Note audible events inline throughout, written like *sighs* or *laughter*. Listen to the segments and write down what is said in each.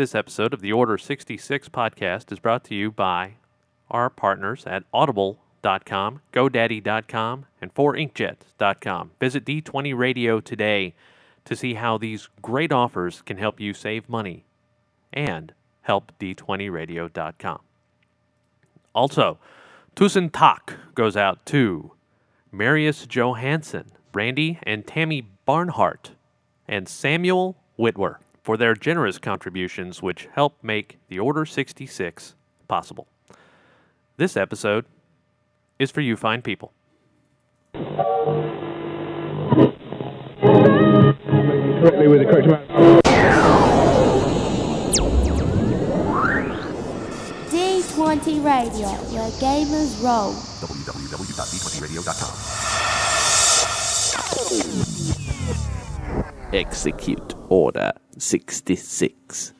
This episode of the Order 66 podcast is brought to you by our partners at Audible.com, GoDaddy.com, and 4inkjet.com. Visit D20 Radio today to see how these great offers can help you save money and help D20Radio.com. Also, Tusen Tak goes out to Marius Johansson, Brandy and Tammy Barnhart, and Samuel Whitwer for their generous contributions, which help make the Order 66 possible. This episode is for you fine people. correctly with the correct amount. D20 Radio, where gamers roll. Execute Order 66.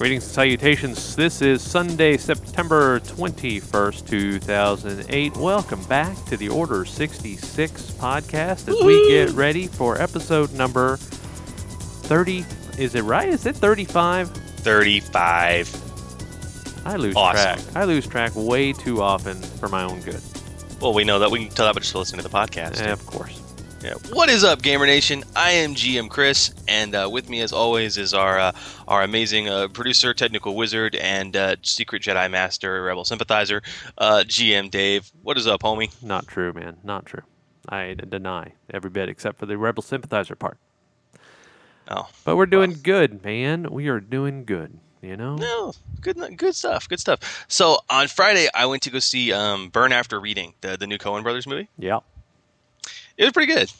Greetings and salutations. This is Sunday, September 21st, 2008. Welcome back to the Order 66 podcast as we get ready for episode number 30. Is it right? Is it 35? 35. I lose Awesome. track. I lose track way too often for my own good. Well, we know that. We can tell that by just listening to the podcast. Eh, of course. Yeah. What is up, Gamer Nation? I am GM Chris, and uh, with me, as always, is our uh, our amazing uh, producer, technical wizard, and uh, secret Jedi master, rebel sympathizer, uh, GM Dave. What is up, homie? Not true, man. Not true. I deny every bit except for the rebel sympathizer part. Oh, But we're doing good, man. We are doing good. You know? no, good, good stuff, good stuff. So on Friday, I went to go see um, Burn After Reading, the the new Coen Brothers movie. Yeah. It was pretty good.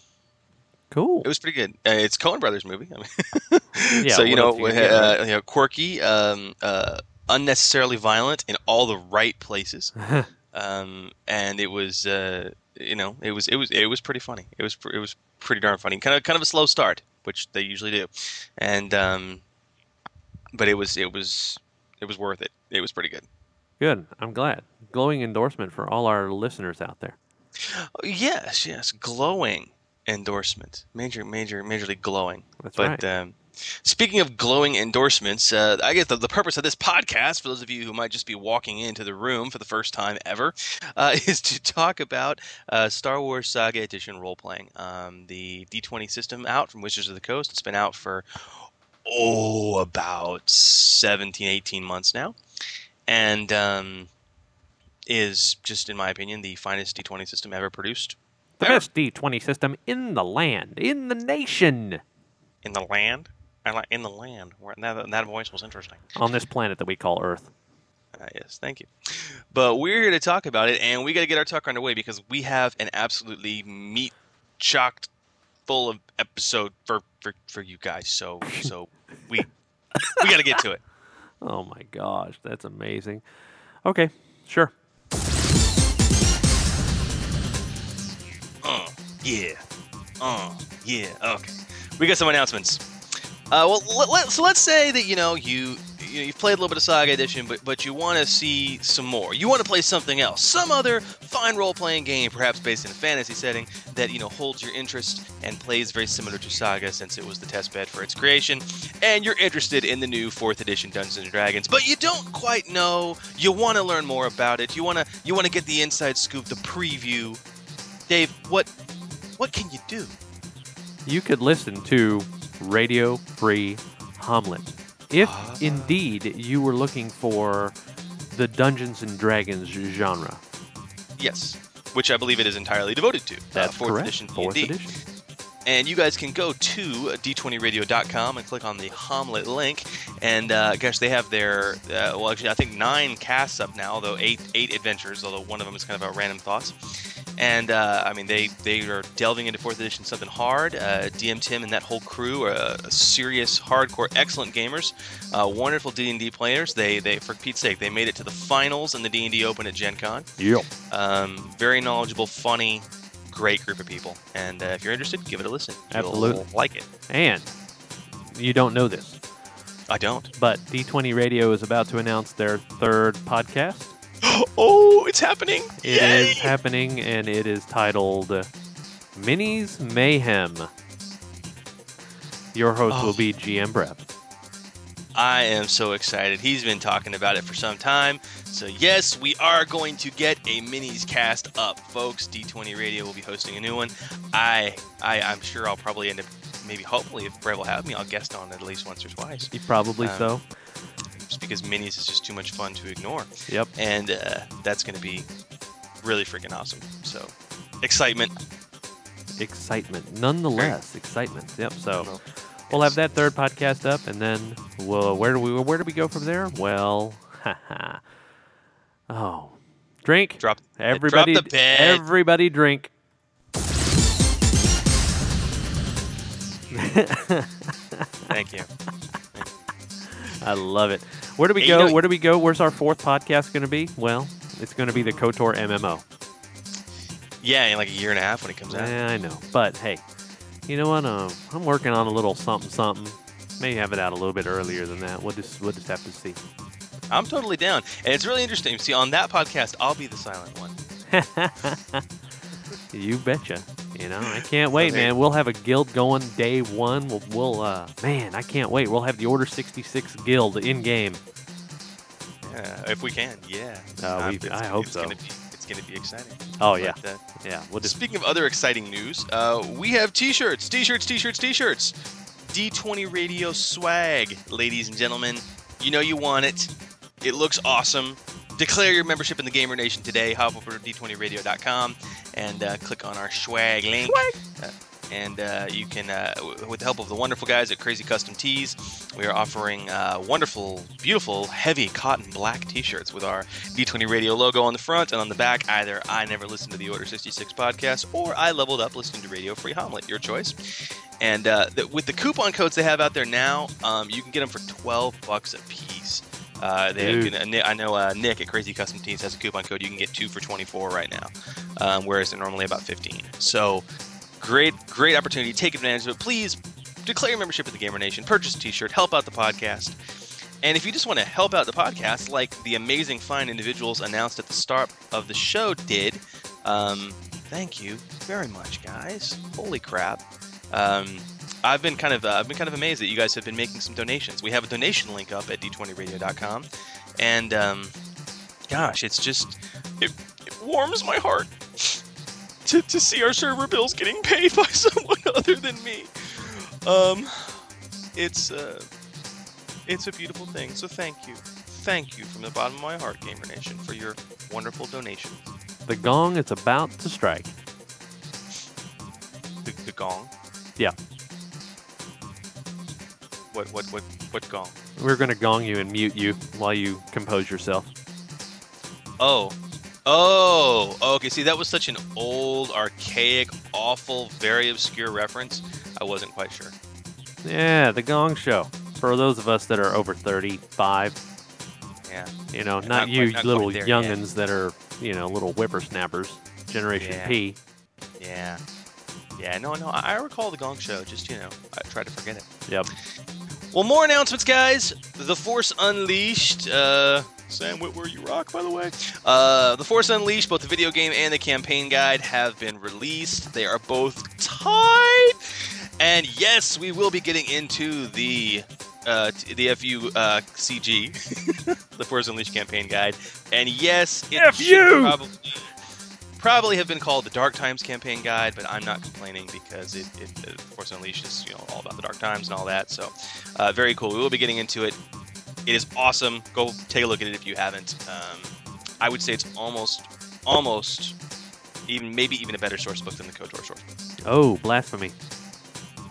Cool. It was pretty good. Uh, it's Coen Brothers movie. I mean, *laughs* Yeah, *laughs* so you know, you uh, you know, quirky, um, uh, unnecessarily violent in all the right places, *laughs* um, and it was, uh, you know, it was, it was, it was pretty funny. It was, pr- it was pretty darn funny. Kind of, kind of a slow start, which they usually do, and, um, but it was, it was, it was worth it. It was pretty good. Good. I'm glad. Glowing endorsement for all our listeners out there. Yes, yes, glowing endorsement, major, major, majorly glowing. That's but right. um, speaking of glowing endorsements, uh, I guess the, the purpose of this podcast, for those of you who might just be walking into the room for the first time ever, uh, *laughs* is to talk about uh, Star Wars Saga Edition role playing. Um, the D20 system out from Wizards of the Coast. It's been out for oh about 17, 18 months now, and um, is just in my opinion the finest D20 system ever produced the ever. best D20 system in the land, in the nation, in the land. I like in the land. That, that voice was interesting. on this planet that we call Earth. Uh, yes, thank you. But we're here to talk about it, and we got to get our talk underway because we have an absolutely meat chocked full of episode for, for, for you guys. So so we we got to get to it. *laughs* Oh my gosh, that's amazing. Okay, sure. Yeah. Uh, yeah. Okay. We got some announcements. Uh, well, let, let, so let's say that you know you you- you've played a little bit of Saga Edition, but but you want to see some more. You want to play something else, some other fine role-playing game, perhaps based in a fantasy setting that you know holds your interest and plays very similar to Saga since it was the test bed for its creation. And you're interested in the new fourth edition Dungeons and Dragons, but you don't quite know. You want to learn more about it. You want to you want to get the inside scoop, the preview. Dave, what what can you do? You could listen to Radio Free Hommlet. If Ah. indeed you were looking for the Dungeons and Dragons genre. Yes, which I believe it is entirely devoted to. That's uh, fourth correct. edition Fourth D&D. edition. And you guys can go to d20radio.com and click on the Hamlet link. And uh, gosh, they have their uh, well, actually, I think nine casts up now, although eight eight adventures, although one of them is kind of a random thoughts. And uh, I mean, they they are delving into fourth edition something hard. Uh, DM Tim and that whole crew are uh, serious, hardcore, excellent gamers, uh, wonderful D&D players. They they for Pete's sake, they made it to the finals in the D&D Open at Gen Con. Yep. Um, very knowledgeable, funny, great group of people. And uh, if you're interested, give it a listen. You'll Absolutely. like it. And you don't know this, I don't. but D20 Radio is about to announce their third podcast. *gasps* oh, it's happening! It Yay! is happening, and it is titled Minis Mayhem. Your host will Oh. be GM Brett. I am so excited. He's been talking about it for some time. So yes, we are going to get a minis cast up, folks. D20 Radio will be hosting a new one. I, I I'm sure I'll probably end up, maybe hopefully, if Brett will have me, I'll guest on it at least once or twice. Probably Um, so. Just because minis is just too much fun to ignore, Yep. and uh, that's going to be really freaking awesome. So excitement. Excitement. Nonetheless, excitement. Yep. So we'll have that third podcast up, and then we'll where do we where do we go from there? Well, haha. *laughs* oh, drink. Drop Everybody, Drop everybody, drink. Thank you. *laughs* I love it. Where do we go? Where do we go? Where's our fourth podcast going to be? Well, it's going to be the Kotor MMO. Yeah, in like a year and a half when it comes out. Yeah, I know. But hey, you know what? Uh, I'm working on a little something, something. May have it out a little bit earlier than that. We'll just we'll just have to see. I'm totally down, and it's really interesting. See, on that podcast, I'll be the silent one. *laughs* you betcha. You know, I can't wait, Okay. man. We'll have a guild going day one. We'll, we'll uh, man, I can't wait. We'll have the Order 66 guild in game. If we can, yeah. Uh, we- I hope so. Gonna be, it's going to be exciting. Oh yeah, yeah. We'll just Speaking of other exciting news, uh, we have T-shirts, T-shirts, T-shirts, T-shirts. D20 Radio swag, ladies and gentlemen. You know you want it. It looks awesome. Declare your membership in the Gamer Nation today. Hop over to d20radio.com and uh, click on our swag link. Uh, and uh, you can, uh, w- with the help of the wonderful guys at Crazy Custom Tees, we are offering uh, wonderful, beautiful, heavy cotton black T-shirts with our D20 Radio logo on the front and on the back. Either I never listened to the Order 66 podcast, or I leveled up listening to Radio Free Hommlet. Your choice. And uh, the, with the coupon codes they have out there now, um, you can get them for 12 bucks a piece. Uh, they can, uh, I know uh, Nick at Crazy Custom Tees has a coupon code. You can get two for 24 right now, um, whereas they're normally about 15. So great, great opportunity. Take advantage of it. Please declare your membership at the Gamer Nation. Purchase a T-shirt. Help out the podcast. And if you just want to help out the podcast, like the amazing fine individuals announced at the start of the show did, um, thank you very much, guys. Holy crap! Um, I've been kind of uh, I've been kind of amazed that you guys have been making some donations. We have a donation link up at d20radio.com, and um, gosh, it's just it, it warms my heart to, to see our server bills getting paid *laughs* by someone other than me. Um, it's uh, it's a beautiful thing. So thank you, thank you from the bottom of my heart, Gamer Nation, for your wonderful donation. the gong is about to strike. The, the gong. Yeah. What what what what gong? We're gonna gong you and mute you while you compose yourself. Oh. Oh, okay. See, that was such an old, archaic, awful, very obscure reference. I wasn't quite sure. Yeah, the Gong Show. For those of us that are over 35, Yeah. you know, not, not you quite- not little there youngins that are, you know, little whippersnappers, Generation Yeah. P. Yeah. Yeah, no, no, I I recall the Gong Show, just, you know, I try to forget it. Yep. Well, more announcements, guys. The Force Unleashed. Uh, Sam Whitwer, you rock, by the way. Uh, the Force Unleashed, both the video game and the campaign guide, have been released. They are both tied. And yes, we will be getting into the uh, the FU uh, CG, *laughs* the Force Unleashed campaign guide. And yes, it should FU! probably probably have been called the Dark Times campaign guide, but I'm not complaining because it, it uh, Force Unleashed is you know all about the Dark Times and all that. So uh, very cool. We will be getting into it. It is awesome. Go take a look at it if you haven't. Um, I would say it's almost, almost, even maybe even a better source book than the KOTOR source book. Oh, blasphemy.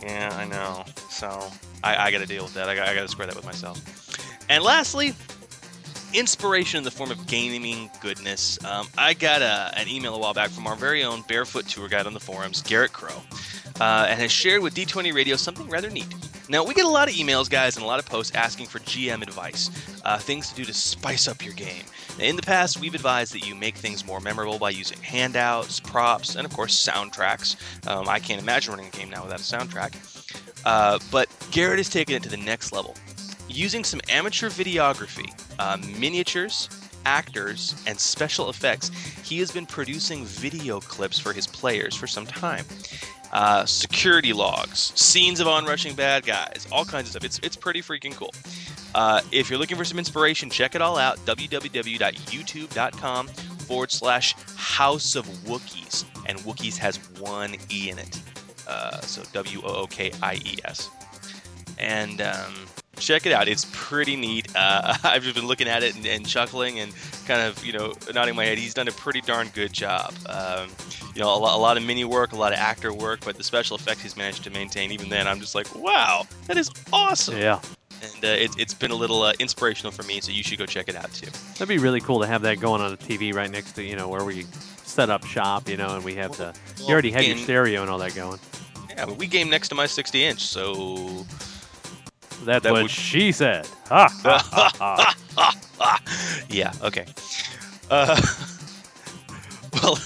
Yeah, I know. So I, I got to deal with that. I got, I got to square that with myself. And lastly, inspiration in the form of gaming goodness. Um, I got a, an email a while back from our very own barefoot tour guide on the forums, Garrett Crow, uh, and has shared with D20 Radio something rather neat. Now, we get a lot of emails, guys, and a lot of posts asking for GM advice, uh, things to do to spice up your game. Now, in the past, we've advised that you make things more memorable by using handouts, props, and of course, soundtracks. Um, I can't imagine running a game now without a soundtrack. Uh, but Garrett has taken it to the next level. Using some amateur videography, uh, miniatures, actors, and special effects, he has been producing video clips for his players for some time uh, security logs, scenes of onrushing bad guys, all kinds of stuff. It's it's pretty freaking cool. Uh, if you're looking for some inspiration, check it all out. www.youtube.com forward slash House of Wookiees, and Wookiees has one e in it. Uh, so W O O K I E S. And um, check it out. It's pretty neat. Uh, *laughs* I've just been looking at it and, and, chuckling and kind of, you know, nodding my head. He's done a pretty darn good job. Um, you know, a lot, a lot, of mini work, a lot of actor work, but the special effects he's managed to maintain. Even then, I'm just like, wow, that is awesome. Yeah. And uh, it, has been a little uh, inspirational for me, so you should go check it out too. That'd be really cool to have that going on a TV right next to, you know, where we set up shop, you know, and we have the. You already had your stereo and all that going. Yeah, but we game next to my 60 inch, so that's that what would... she said. Ha, ha, ha, *laughs* yeah, okay. Uh, *laughs* well,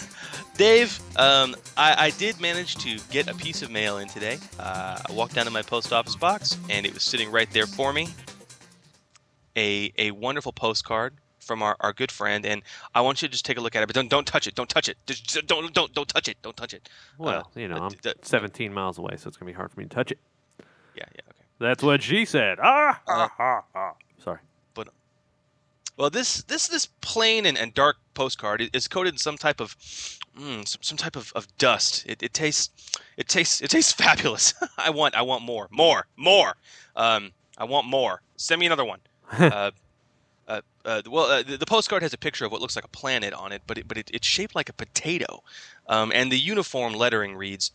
Dave, um, I, I, did manage to get a piece of mail in today. Uh, I walked down to my post office box, and it was sitting right there for me. A, a wonderful postcard from our, our good friend, and I want you to just take a look at it, but don't don't touch it, don't touch it, just, don't don't don't touch it, don't touch it. Well, uh, you know, I'm 17 miles away, so it's gonna be hard for me to touch it. Yeah, yeah. That's what she said. Ah, uh, ah, ah, Sorry. But well, this this this plain and, and dark postcard is coated in some type of mm, some, some, type of, of dust. It, it tastes it tastes it tastes *laughs* fabulous. I want I want more more more. Um, I want more. Send me another one. *laughs* uh, uh, uh, well, uh, the, the, postcard has a picture of what looks like a planet on it, but it, but it, it's shaped like a potato, um, and the uniform lettering reads,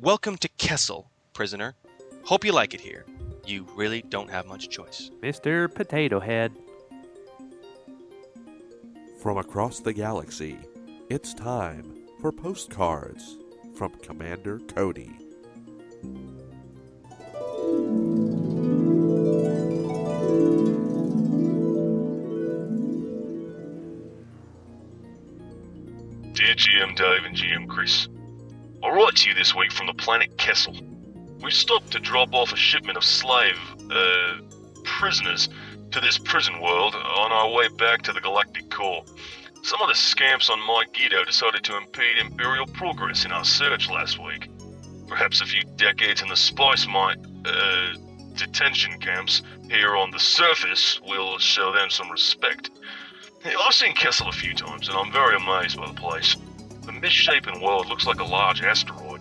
"Welcome to Kessel, prisoner. Hope you like it here you really don't have much choice. Mr. Potato Head. From across the galaxy, it's time for postcards from Commander Cody. Dear GM Dave and GM Chris, I write to you this week from the planet Kessel. We stopped to drop off a shipment of slave, uh, prisoners to this prison world on our way back to the Galactic Core. Some of the scamps on my Guido decided to impede Imperial progress in our search last week. Perhaps a few decades in the Spice Mine, uh, detention camps here on the surface will show them some respect. I've seen Kessel a few times, and I'm very amazed by the place. The misshapen world looks like a large asteroid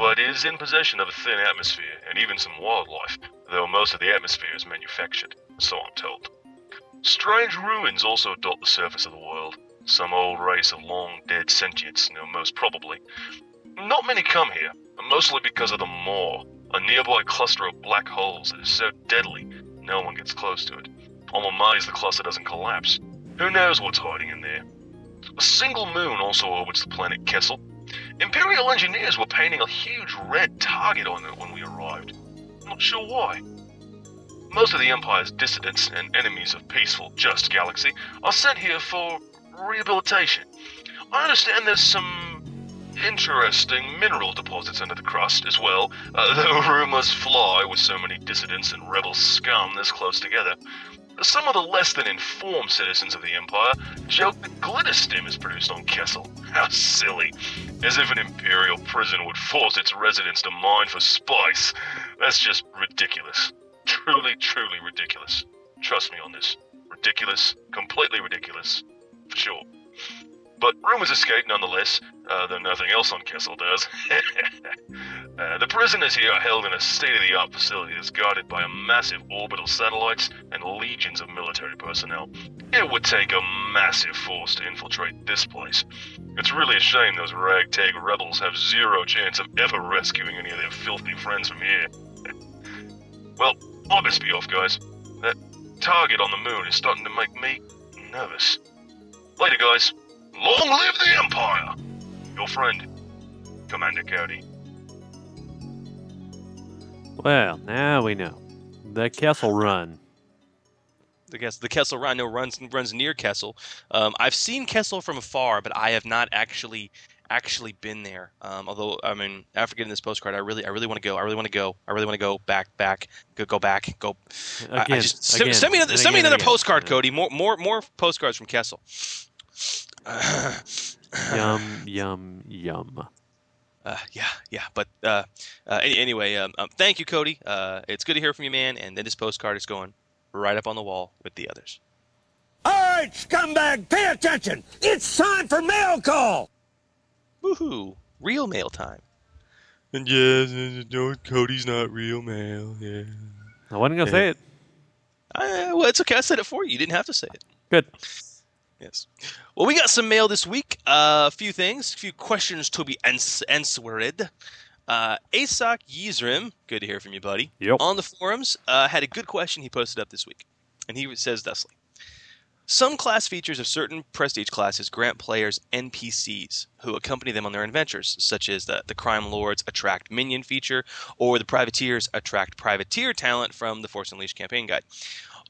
but is in possession of a thin atmosphere and even some wildlife, though most of the atmosphere is manufactured, so I'm told. Strange ruins also dot the surface of the world. Some old race of long dead sentients, you know, most probably. Not many come here, mostly because of the Maw, a nearby cluster of black holes that is so deadly no one gets close to it. I'm amazed the cluster doesn't collapse. Who knows what's hiding in there? A single moon also orbits the planet Kessel, Imperial engineers were painting a huge red target on it when we arrived. Not sure why. Most of the Empire's dissidents and enemies of peaceful, just galaxy are sent here for rehabilitation. I understand there's some interesting mineral deposits under the crust as well, uh, *laughs* though rumors fly with so many dissidents and rebel scum this close together. Some of the less than informed citizens of the Empire joke that glitterstim is produced on Kessel. How silly. As if an Imperial prison would force its residents to mine for spice. That's just ridiculous. Truly, truly ridiculous. Trust me on this. Ridiculous. Completely ridiculous. For sure. But rumors escape nonetheless, uh, though nothing else on Kessel does. *laughs* uh, the prisoners here are held in a state-of-the-art facility that's guarded by a massive orbital satellites and legions of military personnel. It would take a massive force to infiltrate this place. It's really a shame those ragtag rebels have zero chance of ever rescuing any of their filthy friends from here. *laughs* well, I best be off, guys. That target on the moon is starting to make me nervous. Later, guys. Long live the Empire! Your friend, Commander Cody. Well, now we know. The Kessel Run. The Kessel, the Kessel Run, no runs runs near Kessel. Um, I've seen Kessel from afar, but I have not actually actually been there. Um, although I mean, after getting this postcard, I really I really want to go. I really want to go. I really want to go back back go go back go. I- I just, send, again, send me another send me again and another again. postcard, Yeah. Cody. More more more postcards from Kessel. *coughs* Yum, yum, yum. Uh, yeah, yeah, but uh, uh, any, anyway, um, um, thank you, Cody. Uh, it's good to hear from you, man. And then this postcard is going right up on the wall with the others. All right, scumbag, pay attention. It's time for mail call. Woohoo! Real mail time. And yes, no, Cody's not real mail. Yeah. I wasn't going to say it. Uh, well, it's okay. I said it for you. You didn't have to say it. Good. Yes. Well, we got some mail this week. Uh, a few things, a few questions to be ans- answered. Uh, Asak Yizrim, good to hear from you, buddy. Yep. On the forums, uh, had a good question he posted up this week. And he says thusly Some class features of certain prestige classes grant players NPCs who accompany them on their adventures, such as the, the Crime Lords Attract Minion feature or the Privateers Attract Privateer talent from the Force Unleashed campaign guide.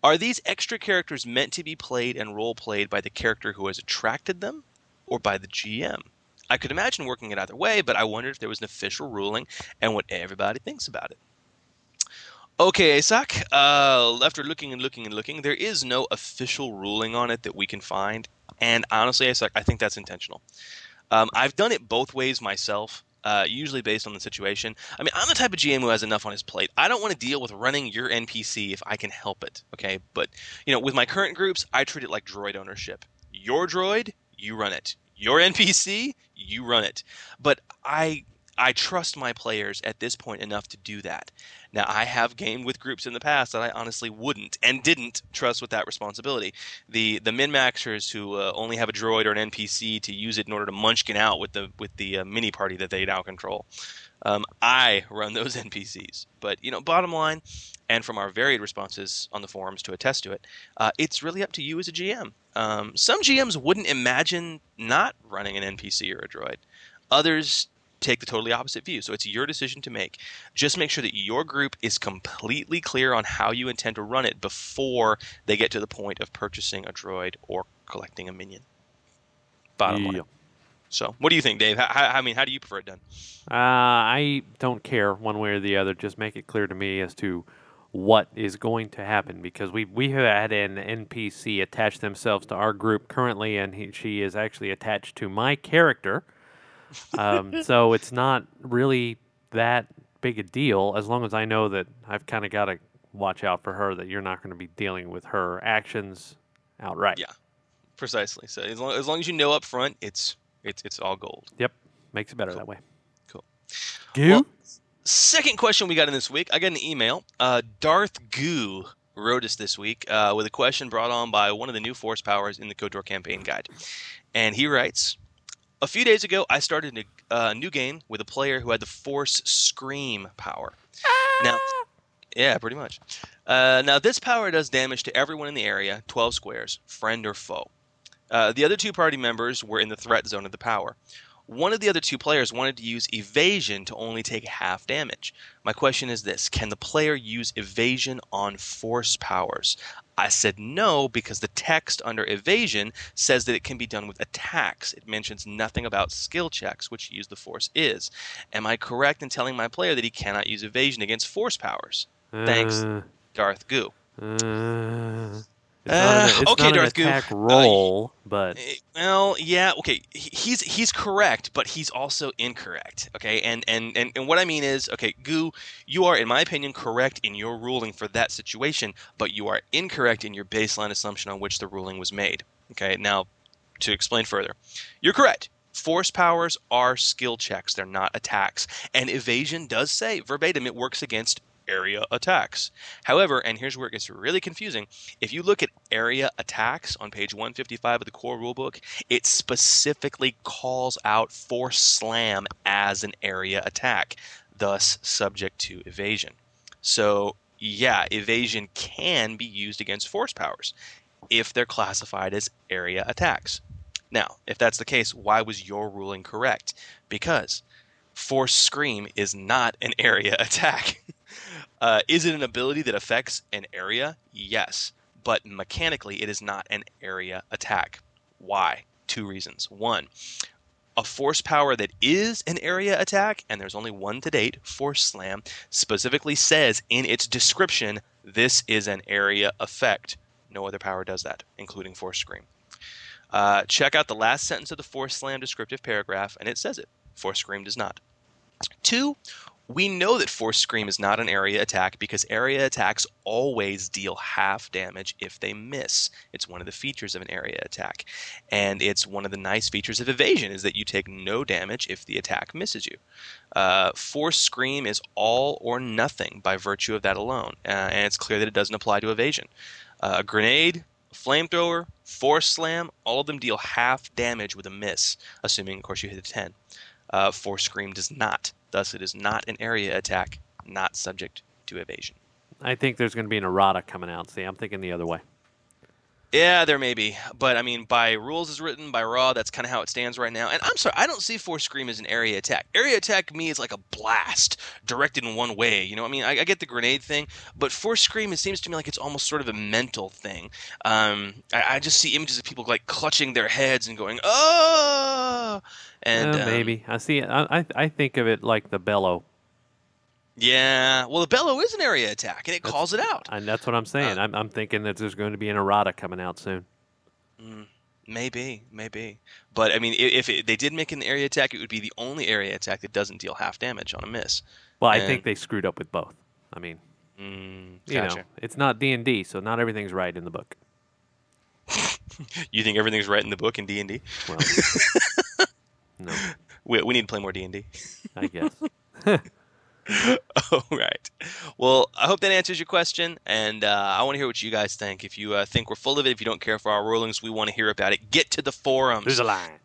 Are these extra characters meant to be played and role played by the character who has attracted them or by the GM? I could imagine working it either way, but I wondered if there was an official ruling and what everybody thinks about it. Okay, Asak, uh, after looking and looking and looking, there is no official ruling on it that we can find. And honestly, Asak, I think that's intentional. Um, I've done it both ways myself, uh, usually based on the situation. I mean, I'm the type of GM who has enough on his plate. I don't want to deal with running your NPC if I can help it. Okay, but you know, with my current groups, I treat it like droid ownership. Your droid, you run it. Your NPC, you run it. But I I trust my players at this point enough to do that. Now, I have gamed with groups in the past that I honestly wouldn't and didn't trust with that responsibility. The the min maxers who uh, only have a droid or an NPC to use it in order to munchkin out with the with the uh, mini party that they now control. Um, I run *laughs* those NPCs. But you know, bottom line, and from our varied responses on the forums to attest to it, uh, it's really up to you as a GM. Um, some GMs wouldn't imagine not running an NPC or a droid. Others take the totally opposite view. So it's your decision to make. Just make sure that your group is completely clear on how you intend to run it before they get to the point of purchasing a droid or collecting a minion. Bottom line. So, what do you think, Dave? How, how, I mean, how do you prefer it done? Uh, I don't care one way or the other. Just make it clear to me as to what is going to happen because we we have had an NPC attach themselves to our group currently, and he, she is actually attached to my character. Um, *laughs* so it's not really that big a deal as long as I know that I've kind of got to watch out for her that you're not going to be dealing with her actions outright. Yeah. Precisely. So as long as, long as you know up front, it's it's it's all gold. Yep. Makes it better Cool. that way. Cool. Goo? Well, Second question we got in this week. I got an email. Uh, Darth Goo wrote us this week uh, with a question brought on by one of the new force powers in the KOTOR campaign guide. And he writes A few days ago, I started a uh, new game with a player who had the Force Scream power. Now, yeah, pretty much. Uh, now, this power does damage to everyone in the area, 12 squares, friend or foe. Uh, the other two party members were in the threat zone of the power. One of the other two players wanted to use evasion to only take half damage. My question is this Can the player use evasion on force powers? I said no because the text under evasion says that it can be done with attacks. It mentions nothing about skill checks, which use the force is. Am I correct in telling my player that he cannot use evasion against force powers? Thanks. Uh, Darth Goo. Uh, Uh, okay, Darth attack Uh, roll, but Eh, Well, yeah, okay. He's he's correct, but he's also incorrect. Okay, and and and, and what I mean is, okay, Goo, you are, in my opinion, correct in your ruling for that situation, but you are incorrect in your baseline assumption on which the ruling was made. Okay, now to explain further, you're correct. Force powers are skill checks; they're not attacks. And evasion does say verbatim it works against area attacks. However, and here's where it gets really confusing, if you look at area attacks on page 155 of the core rulebook, it specifically calls out force slam as an area attack, thus subject to evasion. So, yeah, evasion can be used against force powers if they're classified as area attacks. Now, if that's the case, why was your ruling correct? Because Force Scream is not an area *laughs* attack. Uh, is it an ability that affects an area? Yes, but mechanically, it is not an area attack. Why? Two reasons. One, a force power that is an area attack, and there's only one to date, Force Slam, specifically says in its description this is an area effect. No other power does that, including Force Scream. Uh, check out the last sentence of the Force Slam descriptive paragraph, and it says it. Force Scream does not. Two, we know that Force Scream is not an area attack because area attacks always deal half damage if they miss. It's one of the features of an area attack. And it's one of the nice features of evasion is that you take no damage if the attack misses you. Uh, Force Scream is all or nothing by virtue of that alone. Uh, and it's clear that it doesn't apply to evasion. Uh, a grenade, flamethrower, force slam, all of them deal half damage with a miss, assuming, of course, you hit a 10. Uh, force scream does not. Thus, it is not an area attack, not subject to evasion. I think there's going to be an errata coming out. See, I'm thinking the other way. Yeah, there may be, but I mean, by rules as written by Raw, that's kind of how it stands right now. And I'm sorry, I don't see Force Scream as an area attack. Area attack to me is like a blast directed in one way. You know, I mean, I, I get the grenade thing, but Force Scream, it seems to me like it's almost sort of a mental thing. Um, I, I just see images of people like clutching their heads and going, "Oh!" And um, maybe I see. I, I I think of it like the bellow, yeah. Well, the bellow is an area attack, and it That's- calls it out. and that's what I'm saying. Uh, I'm, I'm thinking that there's going to be an errata coming out soon. Maybe, maybe. But I mean, if it, they did make an area attack, it would be the only area attack that doesn't deal half damage on a miss. Well, I think they screwed up with both. I mean, Mm, you gotcha. know, it's not D and D, so not everything's right in the book. *laughs* You think everything's right in the book in D and D? Well, *laughs* no, We we need to play more D and D. I guess. *laughs* *laughs* All right. Well, I hope that answers your question, and uh, I want to hear what you guys think. If you uh, think we're full of it, if you don't care for our rulings, we want to hear about it. Get to the forums. There's a line.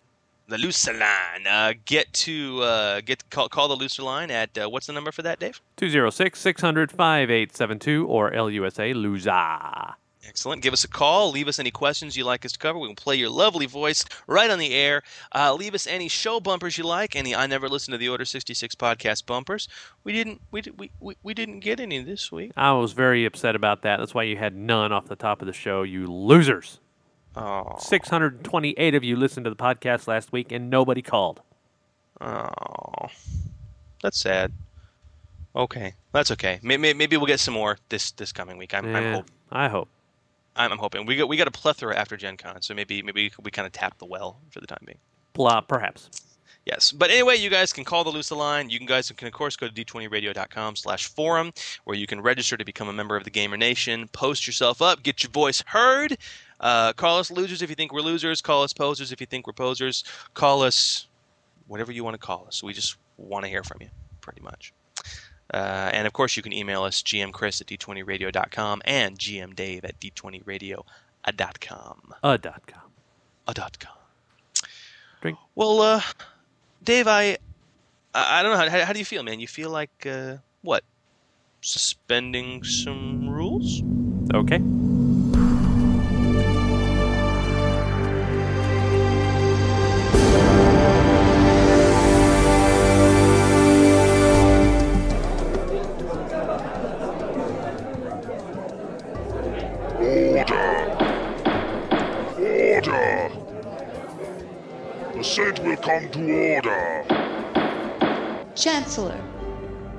the Looser line. Uh, get to uh, get call, call the Looser line at uh, what's the number for that, Dave? 206 600 5872 or LUSA Luza. Excellent. Give us a call. Leave us any questions you'd like us to cover. We can play your lovely voice right on the air. Uh, leave us any show bumpers you like. Any I never listened to the Order 66 podcast bumpers. We didn't. We, we, we, we didn't get any this week. I was very upset about that. That's why you had none off the top of the show, you losers. Oh. 628 of you listened to the podcast last week and nobody called. Oh. That's sad. Okay, that's okay. Maybe, maybe we'll get some more this this coming week. I'm, I'm, Eh, hope, I hope. I'm, I'm hoping. We got we got a plethora after Gen Con, so maybe maybe we kind of tap the well for the time being. Blah, perhaps. Yes. But anyway, you guys can call the Lusa line. You can guys can of course go to d20radio.com slash forum where you can register to become a member of the Gamer Nation. Post yourself up, get your voice heard. Uh, call us losers if you think we're losers. Call us posers if you think we're posers. Call us whatever you want to call us. We just want to hear from you, pretty much. Uh, and of course, you can email us gmchris at d20radio.com and gmdave at d20radio.com. A dot com. A dot com. Drink. Well, uh, Dave, I, I don't know how, how, how do you feel, man? You feel like uh, what? Suspending some rules? Okay. Senate will come to order. Chancellor,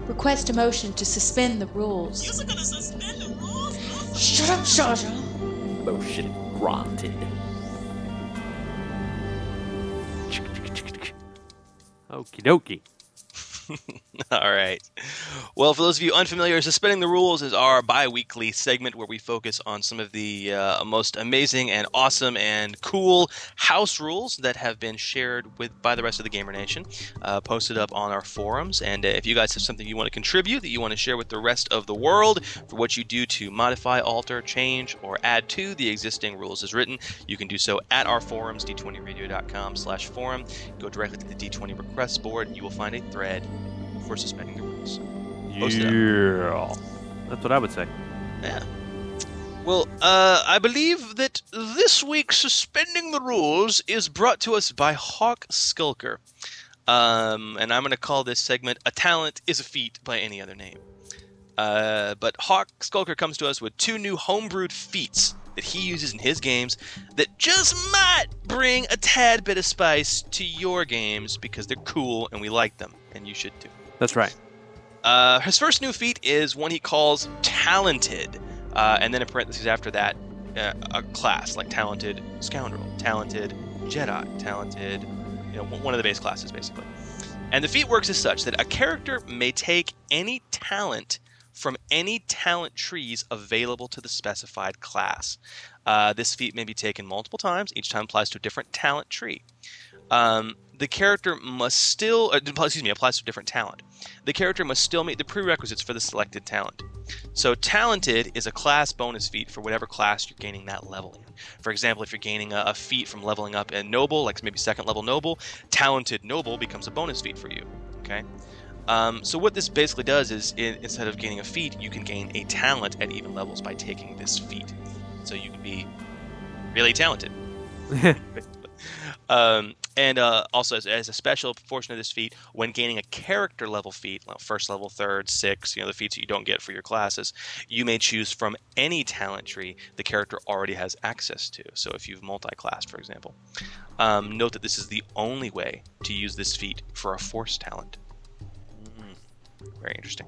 request a motion to suspend the rules. Shut up, Shaja. Motion granted. Okie dokie. *laughs* All right. Well, for those of you unfamiliar, Suspending the Rules is our bi weekly segment where we focus on some of the uh, most amazing and awesome and cool house rules that have been shared with by the rest of the Gamer Nation, uh, posted up on our forums. And uh, if you guys have something you want to contribute that you want to share with the rest of the world for what you do to modify, alter, change, or add to the existing rules as written, you can do so at our forums, d20radio.com slash forum. Go directly to the D20 request board, and you will find a thread for suspending the rules. Yeah. That's what I would say. Yeah. Well, uh, I believe that this week Suspending the Rules is brought to us by Hawk Skulker. Um, and I'm going to call this segment A Talent is a Feat by Any Other Name. Uh, but Hawk Skulker comes to us with two new homebrewed feats that he uses in his games that just might bring a tad bit of spice to your games because they're cool and we like them, and you should too. That's right. Uh, his first new feat is one he calls Talented, uh, and then in parentheses after that, uh, a class like Talented Scoundrel, Talented Jedi, Talented, you know, one of the base classes basically. And the feat works as such that a character may take any talent from any talent trees available to the specified class. Uh, this feat may be taken multiple times. Each time applies to a different talent tree. Um, the character must still, uh, excuse me, applies to a different talent. The character must still meet the prerequisites for the selected talent. So, talented is a class bonus feat for whatever class you're gaining that level in. For example, if you're gaining a, a feat from leveling up in noble, like maybe second level noble, talented noble becomes a bonus feat for you. Okay. Um, so what this basically does is, it, instead of gaining a feat, you can gain a talent at even levels by taking this feat. So you can be really talented. *laughs* um, and uh, also, as, as, a special portion of this feat, when gaining a character level feat, first level, third, sixth, you know, the feats that you don't get for your classes, you may choose from any talent tree the character already has access to. So if you've multi-classed, for example. Um, note that this is the only way to use this feat for a force talent. Very interesting.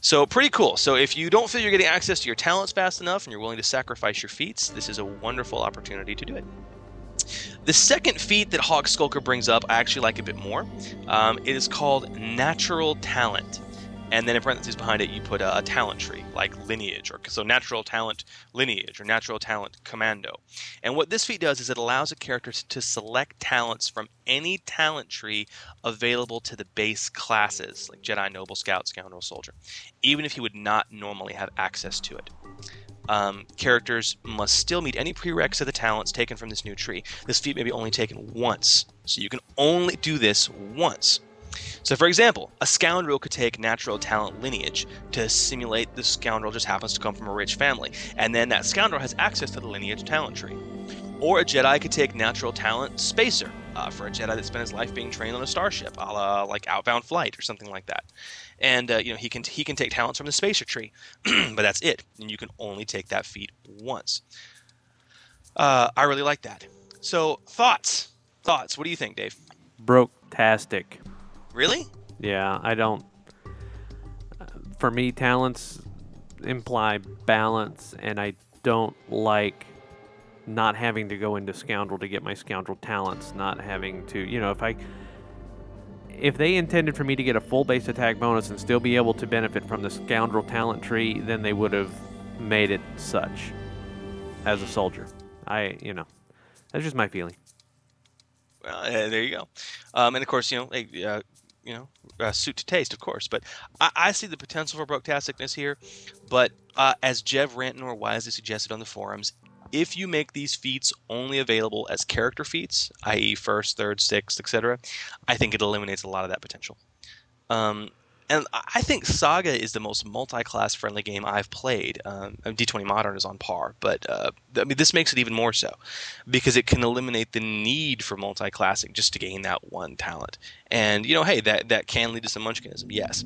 So pretty cool. So if you don't feel you're getting access to your talents fast enough and you're willing to sacrifice your feats, this is a wonderful opportunity to do it. The second feat that Hawk Skulker brings up, I actually like a bit more. Um, it is called Natural Talent. And then in parentheses behind it you put a, a, talent tree like lineage or so natural talent lineage or natural talent commando. And what this feat does is it allows a character to select talents from any talent tree available to the base classes like jedi noble scout scoundrel soldier even if he would not normally have access to it um, characters must still meet any prereqs of the talents taken from this new tree. This feat may be only taken once, so you can only do this once. So, for example, a scoundrel could take natural talent lineage to simulate the scoundrel just happens to come from a rich family, and then that scoundrel has access to the lineage talent tree. Or a Jedi could take natural talent spacer uh, for a Jedi that spent his life being trained on a starship, a la like Outbound Flight or something like that. And uh, you know he can he can take talents from the spacer tree, *clears throat* but that's it, and you can only take that feat once. Uh, I really like that. So thoughts, thoughts. What do you think, Dave? Broke-tastic. Really? Yeah, I don't. For me, talents imply balance, and I don't like not having to go into scoundrel to get my scoundrel talents. Not having to, you know, if I if they intended for me to get a full base attack bonus and still be able to benefit from the scoundrel talent tree, then they would have made it such as a soldier. I, you know, that's just my feeling. Well, uh, there you go. Um, and of course, you know, uh, you know, uh, suit to taste, of course. But I, I see the potential for broke-tasticness here. But uh, as Jev Rantnor wisely suggested on the forums, if you make these feats only available as character feats, i.e., first, third, sixth, etc., I think it eliminates a lot of that potential. Um, and I think Saga is the most multi-class friendly game I've played. Um, D20 Modern is on par, but uh, I mean this makes it even more so because it can eliminate the need for multi-classing just to gain that one talent. And you know, hey, that that can lead to some munchkinism, yes.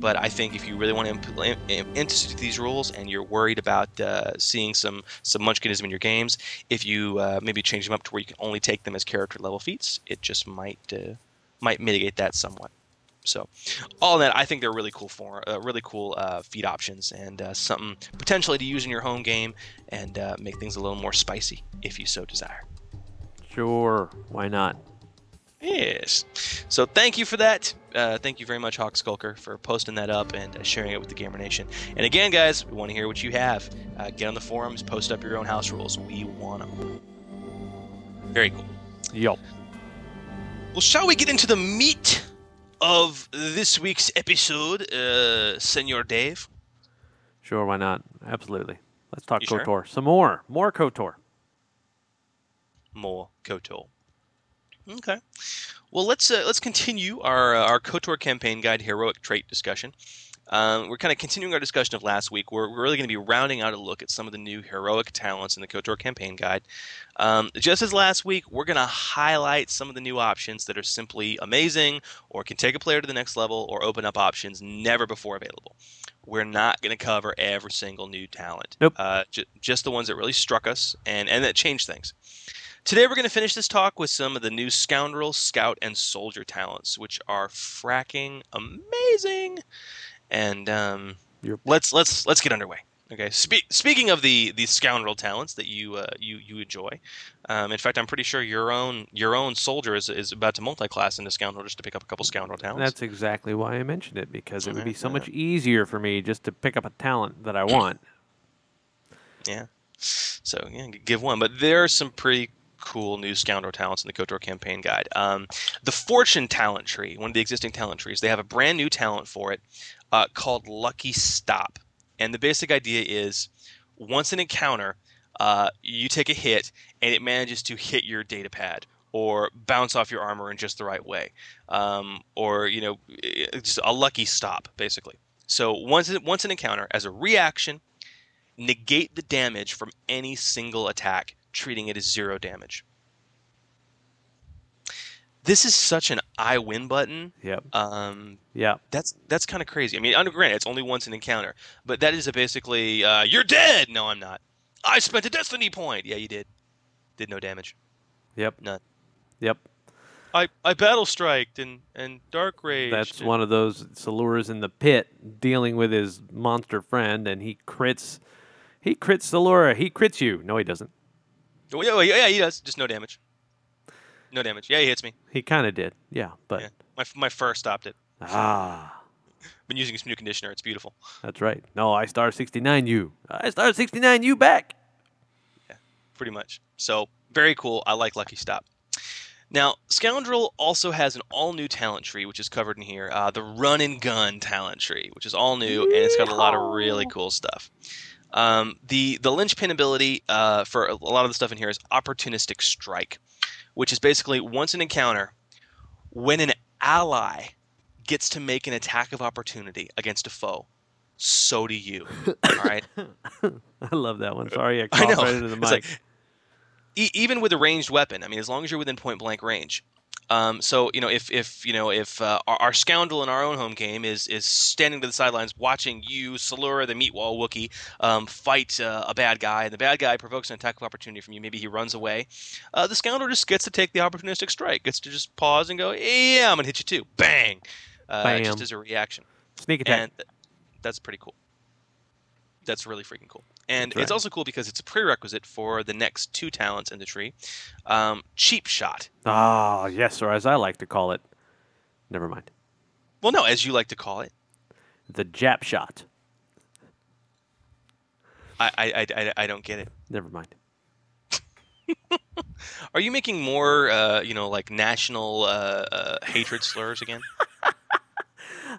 But I think if you really want to implement institute these rules and you're worried about uh, seeing some some munchkinism in your games, if you uh, maybe change them up to where you can only take them as character level feats, it just might uh, might mitigate that somewhat. So, all that I think they're really cool for uh, really cool uh, feed options and uh, something potentially to use in your home game and uh, make things a little more spicy if you so desire. Sure, why not? Yes. So thank you for that. Uh, thank you very much, Hawk Skulker, for posting that up and uh, sharing it with the Gamer Nation. And again, guys, we want to hear what you have. get on the forums, post up your own house rules. We want them. Very cool. Yup. Well, shall we get into the meat of this week's episode, uh, Senor Dave? Sure, why not? Absolutely. Let's talk You KOTOR. sure? Some more. More KOTOR. More Kotor. Okay. Well, let's uh, let's continue our uh, our Kotor campaign guide heroic trait discussion. Um, we're kind of continuing our discussion of last week. We're, we're really going to be rounding out a look at some of the new heroic talents in the KOTOR campaign guide. Um, just as last week, we're going to highlight some of the new options that are simply amazing or can take a player to the next level or open up options never before available. We're not going to cover every single new talent. Nope. Uh, ju- just the ones that really struck us and, and that changed things. Today we're going to finish this talk with some of the new Scoundrel, Scout, and Soldier talents, which are fracking amazing. And um, let's let's let's get underway. Okay. Spe- speaking of the the Scoundrel talents that you uh, you you enjoy, um, in fact, I'm pretty sure your own your own soldier is, is about to multi-class into Scoundrel just to pick up a couple Scoundrel talents. That's exactly why I mentioned it because it would be so much easier for me just to pick up a talent that I *clears throat* want. Yeah. So yeah, give one. But there are some pretty cool new scoundrel talents in the KOTOR campaign guide. Um, the Fortune talent tree, one of the existing talent trees, they have a brand new talent for it uh, called Lucky Stop. And the basic idea is once an encounter, uh, you take a hit and it manages to hit your data pad or bounce off your armor in just the right way, um, or you know, just a lucky stop, basically. So once once an encounter, as a reaction, negate the damage from any single attack, treating it as zero damage. This is such an I win button. Yep. Um, Yep. that's that's kind of crazy. I mean, under granted, it's only once an encounter, but that is a basically uh, you're dead. No, I'm not. I spent a destiny point. Yeah, you did. Did no damage. Yep. None. Yep. I I battle striked and and dark rage. That's one of those Salura's in the pit dealing with his monster friend, and he crits. He crits Salura. He crits you. No, he doesn't. Oh, yeah, yeah, yeah, he does. Just no damage. No damage. Yeah, he hits me. He kind of did. Yeah, but Yeah. My my fur stopped it. ah, *laughs* Been using some new conditioner. It's beautiful. that's right. No, I star sixty nine you. I star sixty nine you back. Yeah, pretty much. So very cool. I like Lucky Stop. Now, Scoundrel also has an all-new talent tree, which is covered in here. Uh, the Run and Gun talent tree, which is all new, and it's got a lot of really cool stuff. Um, the the linchpin ability uh, for a lot of the stuff in here is Opportunistic Strike, which is basically once an encounter, when an ally gets to make an attack of opportunity against a foe, so do you. All right. *laughs* I love that one. Sorry, I *laughs* I coughed know. right into the mic. like- E- even with a ranged weapon, I mean, as long as you're within point blank range. Um, so you know, if if you know if uh, our, our scoundrel in our own home game is is standing to the sidelines watching you, Salura, the Meatwall Wookie, um, fight uh, a bad guy, and the bad guy provokes an attack of opportunity from you. Maybe he runs away. Uh, the scoundrel just gets to take the opportunistic strike. Gets to just pause and go, "Yeah, I'm gonna hit you too." Bang, uh, Bam. just as a reaction Sneak attack. and th- that's pretty cool. That's really freaking cool. And That's it's also cool because it's a prerequisite for the next two talents in the tree. Um, cheap shot. Ah, yes, or as I like to call it. Never mind. Well, no, as you like to call it. The Jap shot. I, I, I, I, I don't get it. Never mind. *laughs* Are you making more, uh, you know, like national uh, uh, hatred slurs again? *laughs*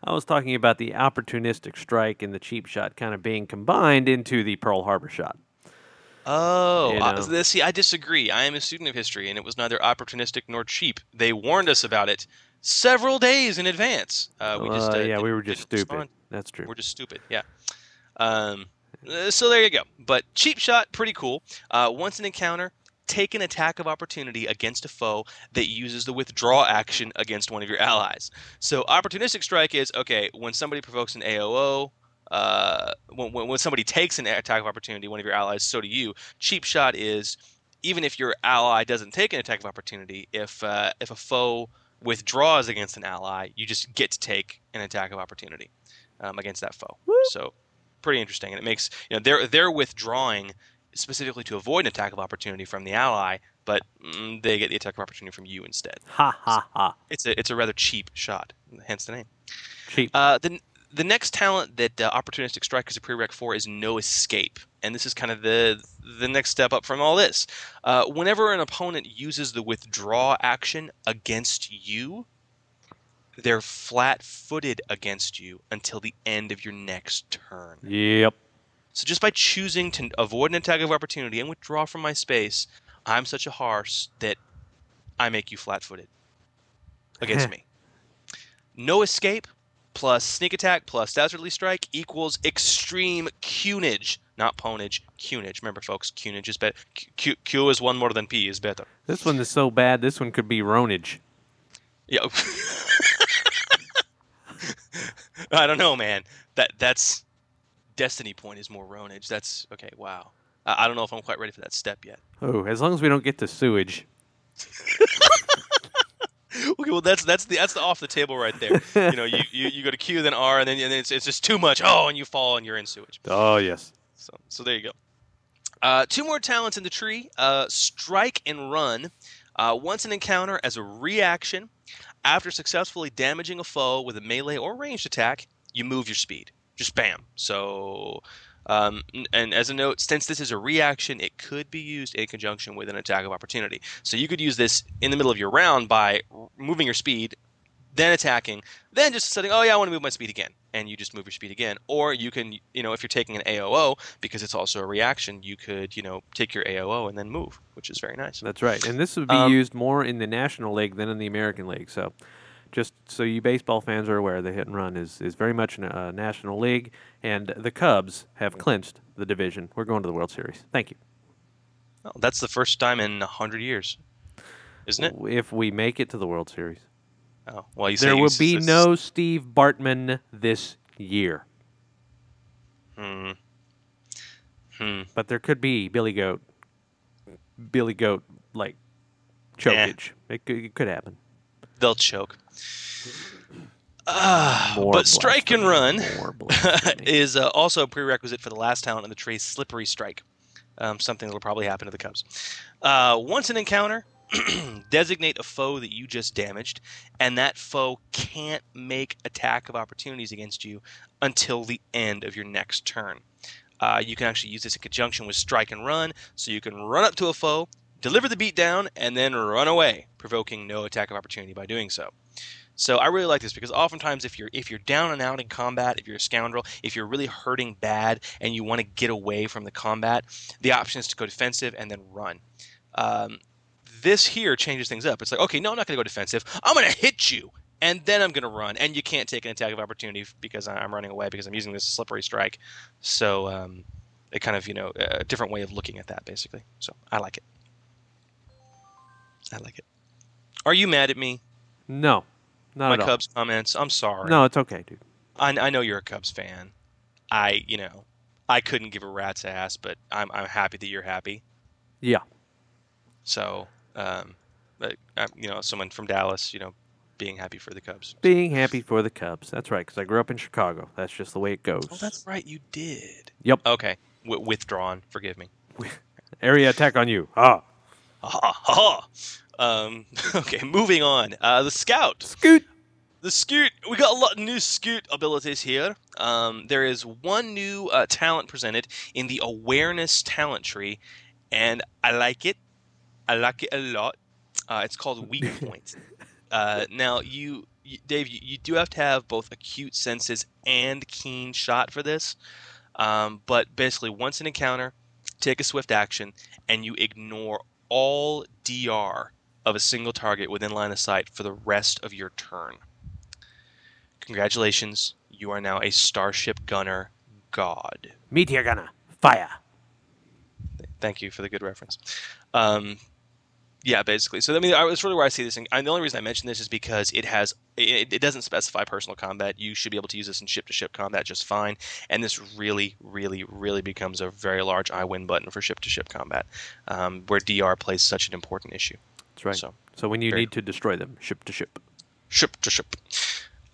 I was talking about the opportunistic strike and the cheap shot kind of being combined into the Pearl Harbor shot. Oh, You uh, know. th- see, I disagree. I am a student of history, and it was neither opportunistic nor cheap. They warned us about it several days in advance. Uh, we just, Uh, uh, yeah, we were just stupid. respond. That's true. We're just stupid. Yeah. Um, uh, so there you go. But cheap shot, pretty cool. Uh, once an encounter, take an attack of opportunity against a foe that uses the withdraw action against one of your allies. So opportunistic strike is okay when somebody provokes an AOO. Uh, when, when, somebody takes an attack of opportunity, one of your allies, so do you. Cheap shot is even if your ally doesn't take an attack of opportunity, if uh, if a foe withdraws against an ally, you just get to take an attack of opportunity um, against that foe. So pretty interesting, and it makes you know they're they're withdrawing specifically to avoid an attack of opportunity from the ally, but mm, they get the attack of opportunity from you instead. Ha ha ha. It's a it's a rather cheap shot, hence the name. Cheap. Uh, the the next talent that uh, opportunistic strike is a prereq for is no escape, and this is kind of the the next step up from all this. Uh, whenever an opponent uses the withdraw action against you, they're flat-footed against you until the end of your next turn. Yep. So just by choosing to avoid an attack of opportunity and withdraw from my space, I'm such a horse that I make you flat-footed against *laughs* me. No escape. plus sneak attack plus dastardly strike equals extreme cunage, not ponage, cunage. Remember, folks, cunage is better. Q, Q is one more than P is better. This one is so bad. This one could be Ronage. Yeah. *laughs* I don't know, man. That that's Destiny Point is more Ronage. That's okay. Wow. I, I don't know if I'm quite ready for that step yet. Oh, as long as we don't get to sewage. *laughs* Okay, well that's that's the that's the off the table right there. you know, you, you, you go to Q then R and then and then it's, it's just too much. Oh, and you fall and you're in sewage. Oh yes. So so there you go. Uh, two more talents in the tree: uh, strike and run. Uh, once an encounter as a reaction, after successfully damaging a foe with a melee or ranged attack, you move your speed. Just bam. So, um, and as a note, since this is a reaction, it could be used in conjunction with an attack of opportunity. So you could use this in the middle of your round by moving your speed, then attacking, then just setting, oh yeah, I want to move my speed again, and you just move your speed again. Or you can, you know, if you're taking an AOO because it's also a reaction, you could, you know, take your AOO and then move, which is very nice. That's right. And this would be Um, used more in the National League than in the American League. So, just so you baseball fans are aware, the hit and run is, is very much in a National League, and the Cubs have clinched the division. We're going to the World Series. Thank you. Well, that's the first time in a hundred years, isn't it? If we make it to the World Series, Oh, well, you there will be no Steve Bartman this year, Hmm. Hmm. but there could be Billy Goat, Billy Goat like Eh. chokage. It, could, it could happen. They'll choke. More but strike and run blasphemy, more blasphemy. *laughs* is uh, also a prerequisite for the last talent in the tree, slippery strike. Um, something that will probably happen to the Cubs. Uh, once an encounter, *clears throat* designate a foe that you just damaged, and that foe can't make attack of opportunities against you until the end of your next turn. Uh, you can actually use this in conjunction with strike and run, so you can run up to a foe, deliver the beatdown, and then run away, provoking no attack of opportunity by doing so. So I really like this because oftentimes if you're if you're down and out in combat, if you're a scoundrel, if you're really hurting bad and you want to get away from the combat, the option is to go defensive and then run. Um, this here changes things up. It's like, okay, no, I'm not going to go defensive. I'm going to hit you, and then I'm going to run, and you can't take an attack of opportunity because I'm running away because I'm using this slippery strike. So um, it kind of you know a different way of looking at that basically. So I like it. I like it. Are you mad at me? no, not My at all. My Cubs comments. I'm sorry. No, it's okay, dude. I, I know you're a Cubs fan. I, you know, I couldn't give a rat's ass, but I'm, I'm happy that you're happy. Yeah. So, um, but, uh, you know, someone from Dallas, you know, being happy for the Cubs. Being happy for the Cubs. That's right, because I grew up in Chicago. That's just the way it goes. Oh, that's right, you did. Yep. Okay, w- withdrawn. Forgive me. *laughs* Area attack on you. Ah. Ha ha ha. Um, *laughs* okay, moving on. Uh, the Scout. Scoot. The Scoot. We got a lot of new Scoot abilities here. Um, there is one new uh, talent presented in the Awareness talent tree, and I like it. I like it a lot. Uh, it's called *laughs* Weak Point. uh, now, you, you Dave, you, you do have to have both acute senses and keen shot for this. Um, but basically, once an encounter, take a swift action, and you ignore all DR of a single target within line of sight for the rest of your turn. Congratulations, you are now a Starship Gunner God. Meteor gunner. Fire. Thank you for the good reference. Um, yeah, basically. So I mean, I- it's really where I see this. And the only reason I mention this is because it has it, it doesn't specify personal combat. You should be able to use this in ship to ship combat just fine. And this really, really, really becomes a very large I win button for ship to ship combat, um, where DR plays such an important issue. That's right. So, So when you need to destroy them, ship to ship. ship to ship.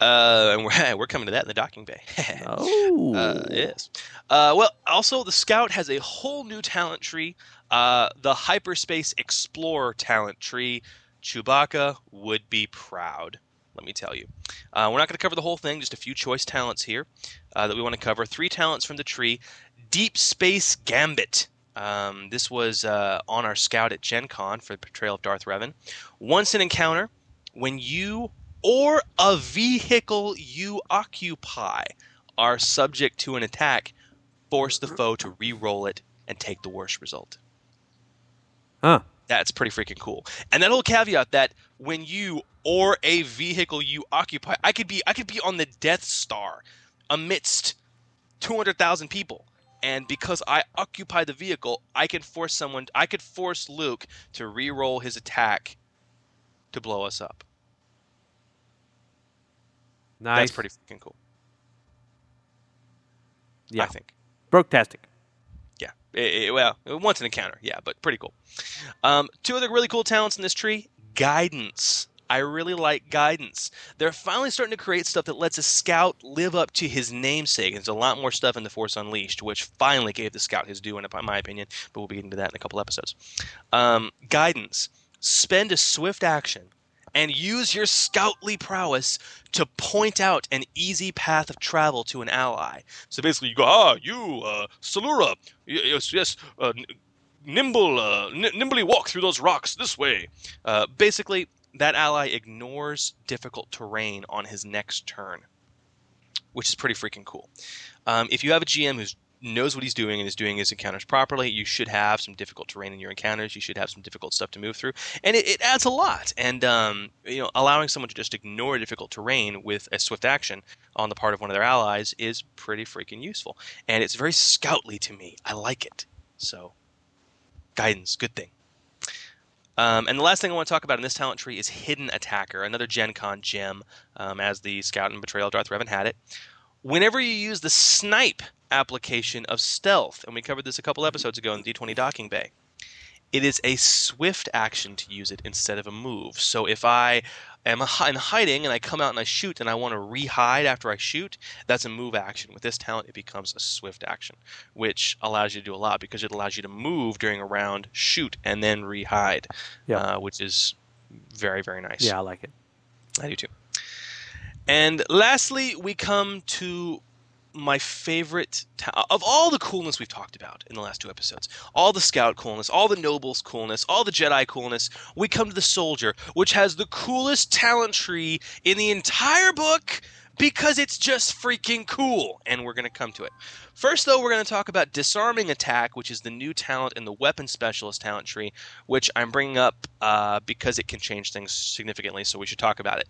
Uh, and we're, *laughs* we're coming to that in the docking bay. *laughs* Oh. Uh, yes. Uh, well, also the Scout has a whole new talent tree. Uh, the Hyperspace Explorer talent tree. Chewbacca would be proud. Let me tell you. Uh, we're not going to cover the whole thing. Just a few choice talents here uh, that we want to cover. Three talents from the tree. Deep Space Gambit. Um, this was uh, on our Scout at Gen Con for the Betrayal of Darth Revan. Once an encounter, when you or a vehicle you occupy are subject to an attack, force the foe to re-roll it and take the worst result. Huh. That's pretty freaking cool. And that little caveat that when you or a vehicle you occupy, I could be I could be on the Death Star amidst 200,000 people. And because I occupy the vehicle, I can force someone I could force Luke to re-roll his attack to blow us up. Nice. That's pretty freaking cool. Yeah. I think. Broke-tastic. Yeah. Eh, eh, well, once an encounter, yeah, but pretty cool. Um, two other really cool talents in this tree guidance. I really like guidance. They're finally starting to create stuff that lets a scout live up to his namesake. There's a lot more stuff in The Force Unleashed, which finally gave the scout his due, in my opinion, but we'll be getting to that in a couple episodes. Um, guidance. Spend a swift action and use your scoutly prowess to point out an easy path of travel to an ally. So basically, you go, ah, you, uh, Salura, yes, yes, uh, nimble, uh, n- nimbly walk through those rocks this way. Uh, basically, that ally ignores difficult terrain on his next turn, which is pretty freaking cool. Um, if you have a GM who's knows what he's doing and is doing his encounters properly, you should have some difficult terrain in your encounters. You should have some difficult stuff to move through, and it, it adds a lot. And um, you know, allowing someone to just ignore difficult terrain with a swift action on the part of one of their allies is pretty freaking useful. And it's very scoutly to me. I like it. So, guidance, good thing. Um, and the last thing I want to talk about in this talent tree is Hidden Attacker, another Gen Con gem, um, as the Scout and Betrayal of Darth Revan had it. Whenever you use the Snipe application of stealth, and we covered this a couple episodes ago in the D20 Docking Bay, it is a swift action to use it instead of a move. So if I am in hiding and I come out and I shoot and I want to re-hide after I shoot, that's a move action. With this talent, it becomes a swift action, which allows you to do a lot because it allows you to move during a round, shoot, and then re-hide, Yeah. uh, which is very very nice. Yeah, I like it. I do too. And lastly, we come to my favorite ta- of all the coolness we've talked about in the last two episodes. All the scout coolness, all the nobles coolness, all the Jedi coolness. We come to the soldier, which has the coolest talent tree in the entire book because it's just freaking cool, and we're going to come to it. First, though, we're going to talk about disarming attack, which is the new talent in the weapon specialist talent tree, which I'm bringing up uh, because it can change things significantly. So we should talk about it.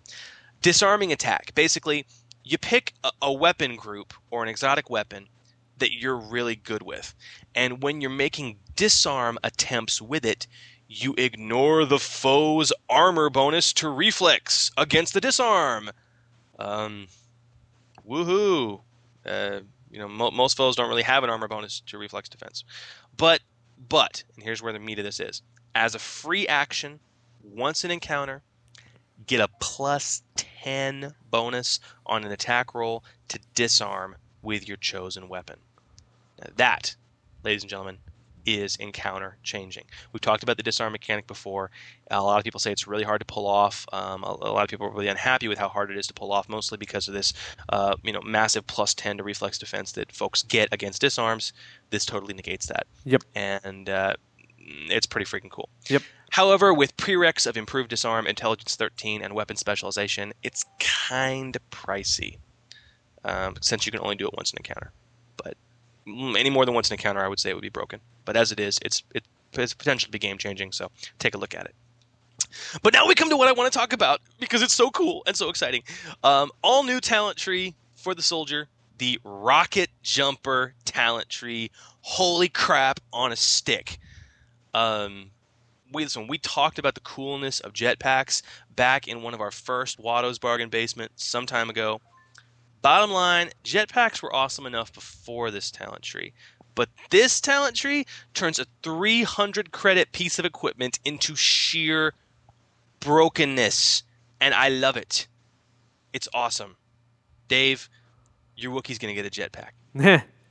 Disarming attack. Basically, you pick a, a weapon group or an exotic weapon that you're really good with. And when you're making disarm attempts with it, you ignore the foe's armor bonus to reflex against the disarm. Um, woohoo! Uh, you know, mo- most foes don't really have an armor bonus to reflex defense. But, but, and here's where the meat of this is: as a free action, once an encounter, get a plus 10 bonus on an attack roll to disarm with your chosen weapon. Now that, ladies and gentlemen, is encounter changing. We've talked about the disarm mechanic before. A lot of people say it's really hard to pull off. Um, a, a lot of people are really unhappy with how hard it is to pull off, mostly because of this, uh, you know, massive plus 10 to reflex defense that folks get against disarms. This totally negates that. Yep. And uh, it's pretty freaking cool. Yep. However, with prereqs of improved disarm, intelligence 13, and weapon specialization, it's kind of pricey. Um, since you can only do it once in encounter. But any more than once in encounter, I would say it would be broken. But as it is, it's it, it's potentially be game changing. So take a look at it. But now we come to what I want to talk about because it's so cool and so exciting. Um, all new talent tree for the soldier, the rocket jumper talent tree. Holy crap on a stick! Um, listen, we talked about the coolness of jetpacks back in one of our first Watto's bargain basement some time ago. Bottom line, jetpacks were awesome enough before this talent tree. But this talent tree turns a 300 credit piece of equipment into sheer brokenness. And I love it. It's awesome. Dave, your Wookiee's going to get a jetpack. *laughs*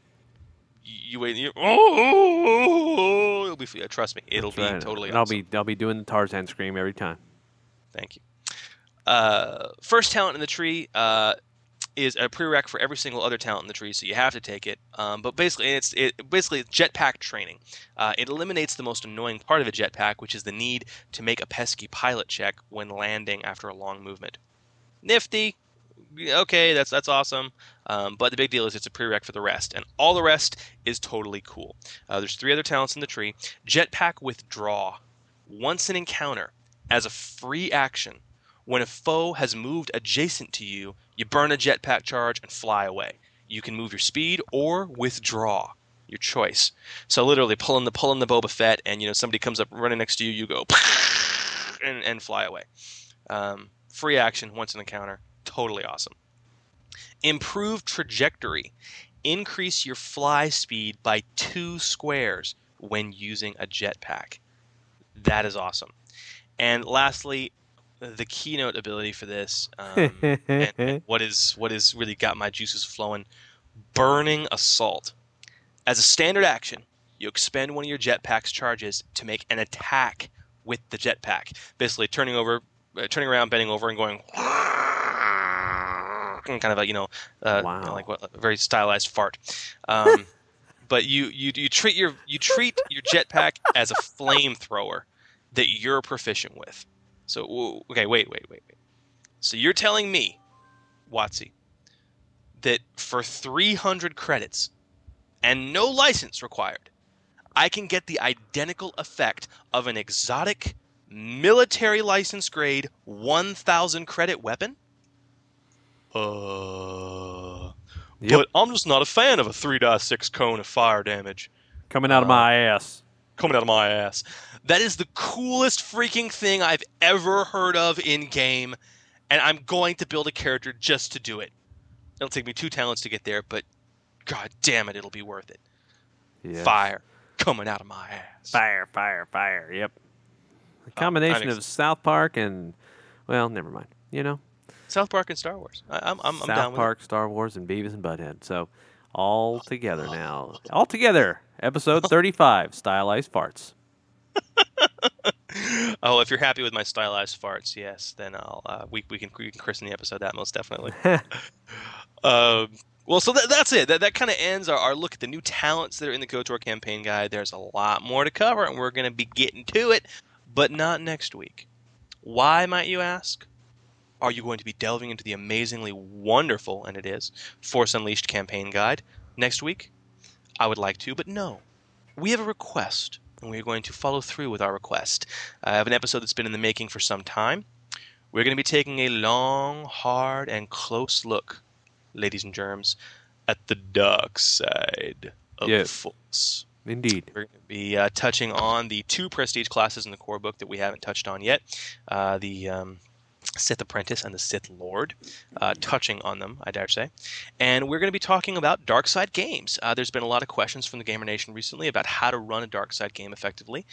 You, wait. You, oh, it'll be, trust me, it'll be totally And I'll be I'll be doing the Tarzan scream every time. Thank you. Uh, first talent in the tree uh, is a prereq for every single other talent in the tree, so you have to take it. Um, but basically, it's it basically jetpack training. Uh, it eliminates the most annoying part of a jetpack, which is the need to make a pesky pilot check when landing after a long movement. Nifty. Okay, that's that's awesome. Um, but the big deal is it's a prereq for the rest, and all the rest is totally cool. Uh, there's three other talents in the tree. Jetpack withdraw once an encounter as a free action. When a foe has moved adjacent to you, you burn a jetpack charge and fly away. You can move your speed or withdraw, your choice. So literally pulling the pulling the Boba Fett, and you know somebody comes up running next to you, you go *laughs* and, and fly away. Um, free action once an encounter, totally awesome. Improved trajectory. Increase your fly speed by two squares when using a jetpack. That is awesome. And lastly, the keynote ability for this, um, and, and *laughs* what is what is really got my juices flowing, burning assault. As a standard action, you expend one of your jetpack's charges to make an attack with the jetpack, basically turning over, uh, turning around, bending over, and going. *laughs* Kind of a you know, uh, Wow. you know, like what, a very stylized fart. Um, *laughs* but you, you you treat your you treat your jetpack as a flamethrower that you're proficient with. So okay, wait, wait, wait, wait. So you're telling me, Watsy, that for 300 credits and no license required, I can get the identical effect of an exotic military license grade 1000 credit weapon? Uh Yep. but I'm just not a fan of a 3.6 cone of fire damage Coming out of my ass. coming out of my ass. That is the coolest freaking thing I've ever heard of in game, and I'm going to build a character just to do it. It'll take me two talents to get there, but god damn it, it'll be worth it. Yeah. Fire coming out of my ass. Fire, fire, fire. Yep. A I'm combination of South Park and, well, never mind. You know, South Park and Star Wars. I, I'm, I'm, I'm down South with Park, Star Wars, and Beavis and Butthead. So, all together now. All together. Episode *laughs* 35 Stylized Farts. *laughs* Oh, if you're happy with my stylized farts, yes, then I'll uh, we, we can we can christen the episode that most definitely. *laughs* Um, well, so that, that's it. That, that kind of ends our, our look at the new talents that are in the KOTOR campaign guide. There's a lot more to cover, and we're going to be getting to it, but not next week. Why, might you ask? Are you going to be delving into the amazingly wonderful, and it is, Force Unleashed campaign guide next week? I would like to, but no. We have a request, and we're going to follow through with our request. I have an episode that's been in the making for some time. We're going to be taking a long, hard, and close look ladies and germs, at the dark side of Yes. the Force. Indeed. We're going to be uh, touching on the two prestige classes in the core book that we haven't touched on yet uh, the um, Sith Apprentice and the Sith Lord, uh, touching on them, I dare say. And we're going to be talking about dark side games. Uh, there's been a lot of questions from the Gamer Nation recently about how to run a dark side game effectively.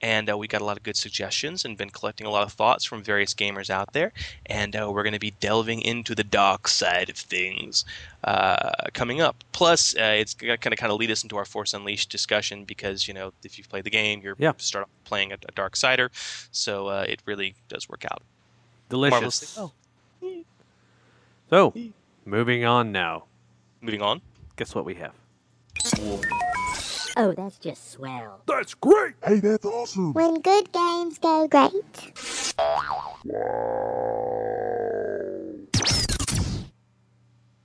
And uh, we got a lot of good suggestions and been collecting a lot of thoughts from various gamers out there. And uh, we're going to be delving into the dark side of things uh, coming up. Plus, uh, it's going to kind of lead us into our Force Unleashed discussion because, you know, if you've played the game, you're Yeah. start playing a, a dark sider. So uh, it really does work out. Delicious. Marvelously well. Oh. So, moving on now. Moving on. Guess what we have? Oh, that's just swell. That's great! Hey, that's awesome! When good games go great.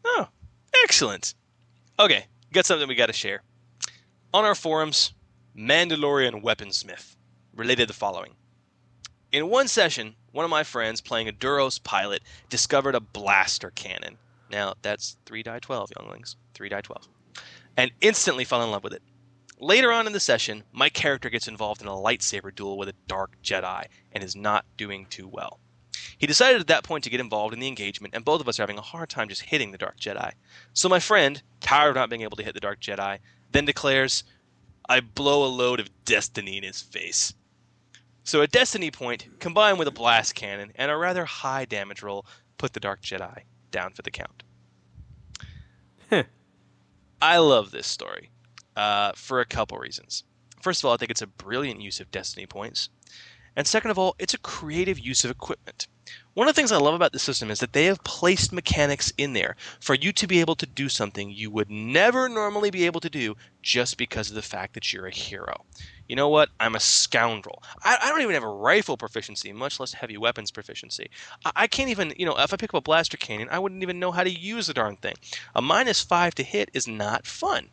Oh, excellent. Okay, got something we got to share. On our forums, Mandalorian Weaponsmith related the following. In one session, one of my friends playing a Duros pilot discovered a blaster cannon. Now, that's 3 die 12, younglings. 3 die 12. And instantly fell in love with it. Later on in the session, my character gets involved in a lightsaber duel with a Dark Jedi and is not doing too well. He decided at that point to get involved in the engagement, and both of us are having a hard time just hitting the Dark Jedi. So my friend, tired of not being able to hit the Dark Jedi, then declares, I blow a load of destiny in his face. So a destiny point, combined with a blast cannon and a rather high damage roll, put the Dark Jedi down for the count. Heh. I love this story uh, for a couple reasons. First of all, I think it's a brilliant use of destiny points. And second of all, it's a creative use of equipment. One of the things I love about the system is that they have placed mechanics in there for you to be able to do something you would never normally be able to do just because of the fact that you're a hero. You know what? I'm a scoundrel. I, I don't even have a rifle proficiency, much less heavy weapons proficiency. I, I can't even, you know, if I pick up a blaster cannon, I wouldn't even know how to use the darn thing. A minus five to hit is not fun.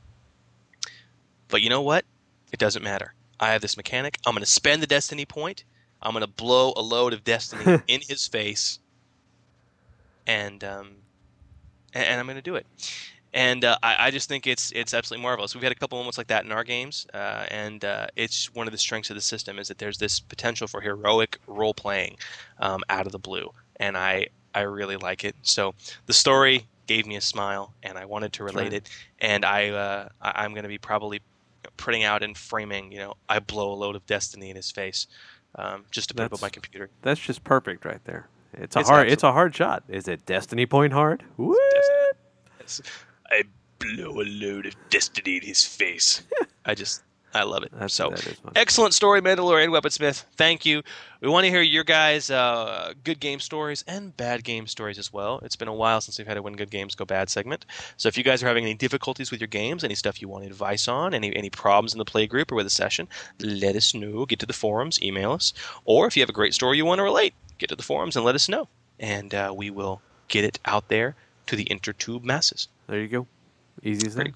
But you know what? It doesn't matter. I have this mechanic. I'm going to spend the destiny point. I'm going to blow a load of destiny *laughs* in his face, and um, and, and I'm going to do it. And uh, I, I just think it's it's absolutely marvelous. We've had a couple moments like that in our games, uh, and uh, it's one of the strengths of the system is that there's this potential for heroic role playing um, out of the blue, and I I really like it. So the story gave me a smile, and I wanted to relate it. And I uh, I'm going to be probably putting out and framing. You know, I blow a load of destiny in his face, um, just to put up on my computer. That's just perfect right there. It's a It's hard. It's a hard shot. Is it Destiny Point hard? What? I blow a load of destiny in his face. I just I love it. That's- so that is fun. excellent story, Mandalorian Weaponsmith. Thank you. We want to hear your guys' uh, good game stories and bad game stories as well. It's been a while since we've had a When Good Games Go Bad segment. So if you guys are having any difficulties with your games, any stuff you want advice on, any any problems in the play group or with a session, let us know. Get to the forums, email us, or if you have a great story you want to relate, get to the forums and let us know, and uh, we will get it out there to the intertube masses. There you go. Easy as that.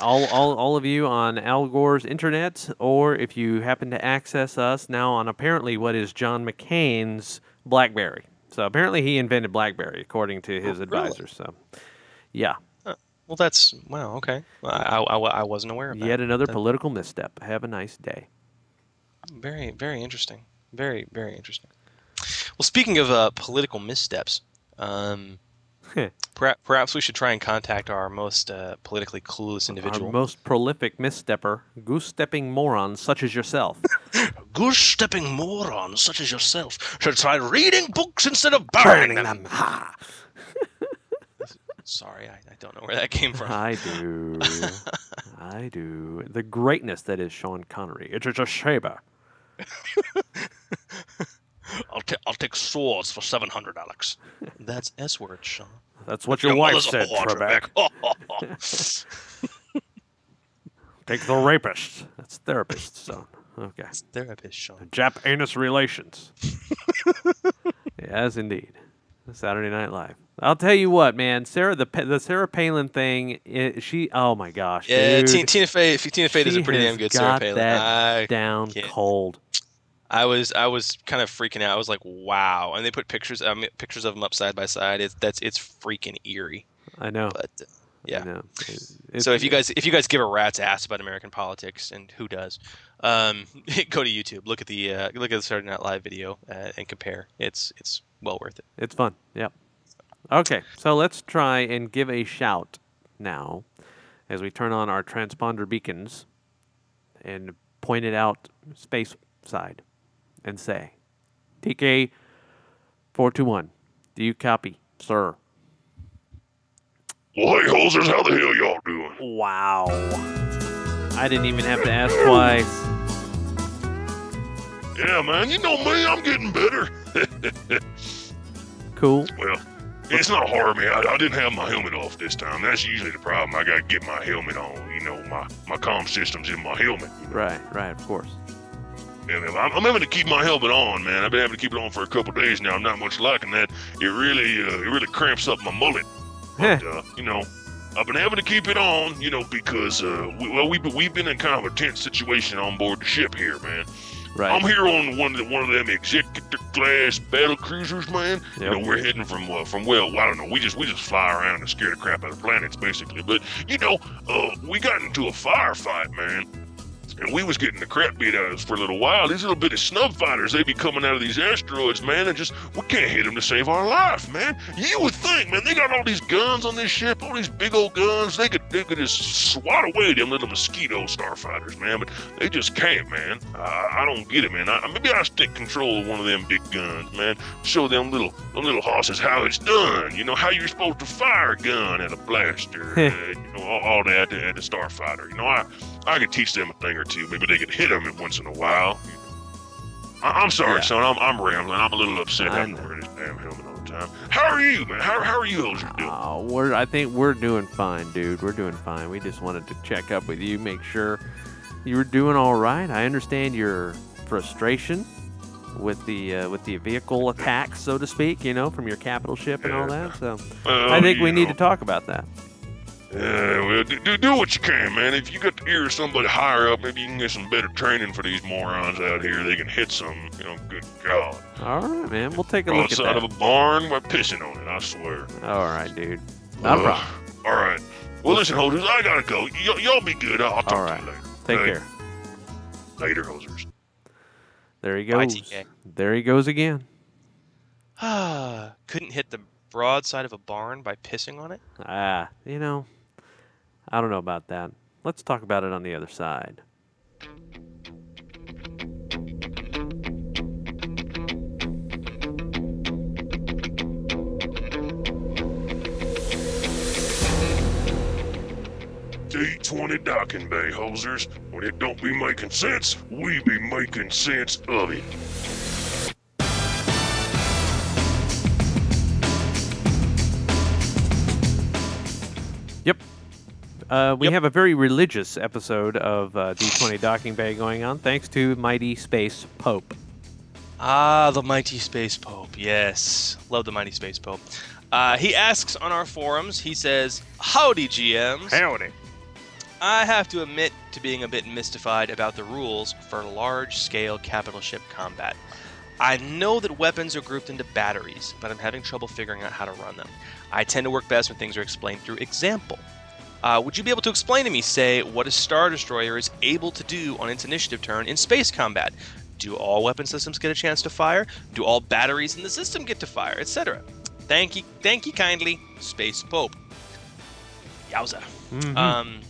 All, all, all of you on Al Gore's internet, or if you happen to access us now on apparently what is John McCain's BlackBerry. So apparently he invented BlackBerry, according to his Oh, really? advisors. So, yeah, Well, that's wow. Okay, Well, I, I, I wasn't aware of that. yet another That- political misstep. Have a nice day. Very, very interesting. Very, very interesting. Well, speaking of uh, political missteps, um, perhaps, perhaps we should try and contact our most uh, politically clueless individual. Our most prolific misstepper, goose stepping moron such as yourself. *laughs* goose stepping moron such as yourself should try reading books instead of burning them. Ha! *laughs* Sorry, I, I don't know where that came from. I do. *laughs* I do. The greatness that is Sean Connery. It's a shaber. I'll, ta- I'll take swords for seven hundred, Alex. That's S word, Sean. That's what your wife said, Trebek. *laughs* Take the rapist. That's therapist, son. Okay. Therapist, Sean. Jap anus relations. *laughs* yes, indeed. Saturday Night Live. I'll tell you what, man. Sarah, the the Sarah Palin thing. i she. Oh my gosh, Yeah, dude. Tina, Tina Fey. Tina Fey does She a pretty damn good Sarah got Palin. that I, down can't- cold. I was I was kind of freaking out. I was like, wow. And they put pictures mean, pictures of them up side by side. It's that's it's freaking eerie. I know. But uh, I yeah. know. So if you guys if you guys give a rat's ass about American politics and who does, um, *laughs* go to YouTube. Look at the uh, look at the Saturday Night Live video uh, and compare. It's it's well worth it. It's fun. Yep. Okay, so let's try and give a shout now as we turn on our transponder beacons and point it out space side and say, TK 421, do you copy, sir? Well, hey, hosers, how the hell y'all doing? Wow. I didn't even have to ask twice. Yeah, man, you know me, I'm getting better. *laughs* Cool. well, it's not hard, man. I, I didn't have my helmet off this time. That's usually the problem. I gotta get my helmet on. You know, my my comm system's in my helmet. You know? Right, right, of course. And I'm, I'm having to keep my helmet on, man. I've been having to keep it on for a couple days now. I'm not much liking that. It really, uh, it really cramps up my mullet. But uh, you know, I've been having to keep it on, you know, because uh, we, well, we've been, we've been in kind of a tense situation on board the ship here, man. Right. I'm here on one of the, one of them executive class battle cruisers, man. You know, we're heading from uh, from well, I don't know. We just we just fly around and scare the crap out of planets, basically. But you know, uh, we got into a firefight, man. And we was getting the crap beat out of us for a little while. These little bitty snub fighters, they be coming out of these asteroids, man, and just we can't hit them to save our life, man. You would think, man, they got all these guns on this ship, all these big old guns. They could they could just swat away them little mosquito starfighters, man, but they just can't, man. I, I don't get it, man. I, maybe I stick control of one of them big guns, man. Show them little them little horses how it's done. You know how you're supposed to fire a gun at a blaster, *laughs* uh, you know all, all that at a starfighter. You know I. I could teach them a thing or two. Maybe they could hit them once in a while. I- I'm sorry, Yeah. son. I'm, I'm rambling. I'm a little upset I having know. to wear this damn helmet all the time. How are you, man? How, how are you, doing? Uh, we're, I think we're doing fine, dude. We're doing fine. We just wanted to check up with you, make sure you were doing all right. I understand your frustration with the uh, with the vehicle attacks, so to speak. You know, from your capital ship and all that. So Well, I think we you need to talk about that. Yeah, well, do, do, do what you can, man. If you got the ear of somebody higher up, maybe you can get some better training for these morons out here. They can hit some, you know, good God. All right, man. We'll take a look at Outside that. of a barn we're pissing on it, I swear. All right, dude. Not a Ugh. problem. All right. Well, listen, hosers, I gotta go. Y- y'all be good. I'll, I'll talk All to you later. Take Hey, care. Later, hosers. There he goes. TK. There he goes again. Ah, *sighs* couldn't hit the broadside of a barn by pissing on it? Ah, you know, I don't know about that. Let's talk about it on the other side. D20 docking bay, hosers. When it don't be making sense, we be making sense of it. Yep. Uh, we Yep. have a very religious episode of uh, D20 Docking Bay going on, thanks to Mighty Space Pope. Ah, the mighty space pope. Yes, love the mighty space pope. Uh, he asks on our forums. He says, "Howdy, GMs. Howdy. I have to admit to being a bit mystified about the rules for large-scale capital ship combat. I know that weapons are grouped into batteries, but I'm having trouble figuring out how to run them. I tend to work best when things are explained through example. Uh, would you be able to explain to me, say, what a Star Destroyer is able to do on its initiative turn in space combat? Do all weapon systems get a chance to fire? Do all batteries in the system get to fire, etc.? Thank you, thank you kindly, Space Pope. Yowza. Mhm. Um,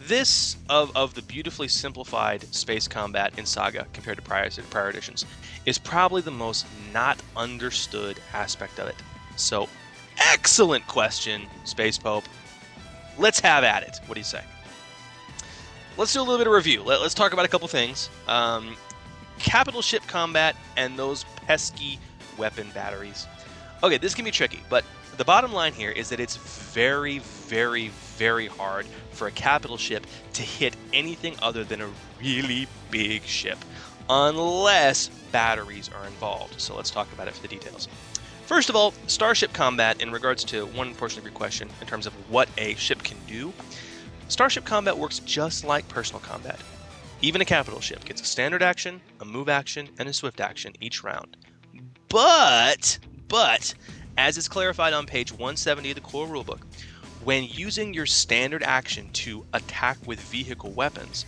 this of, of the beautifully simplified space combat in Saga compared to prior, prior editions is probably the most not understood aspect of it. So, excellent question, Space Pope. Let's have at it. What do you say? Let's do a little bit of review. Let, us talk about a couple things. Um, capital ship combat and those pesky weapon batteries. Okay, this can be tricky, but the bottom line here is that it's very, very, very hard for a capital ship to hit anything other than a really big ship, unless batteries are involved. So let's talk about it for the details. First of all, starship combat, in regards to one portion of your question, in terms of what a ship can do, starship combat works just like personal combat. Even a capital ship gets a standard action, a move action, and a swift action each round. But, but, as is clarified on page 170 of the core rulebook, when using your standard action to attack with vehicle weapons,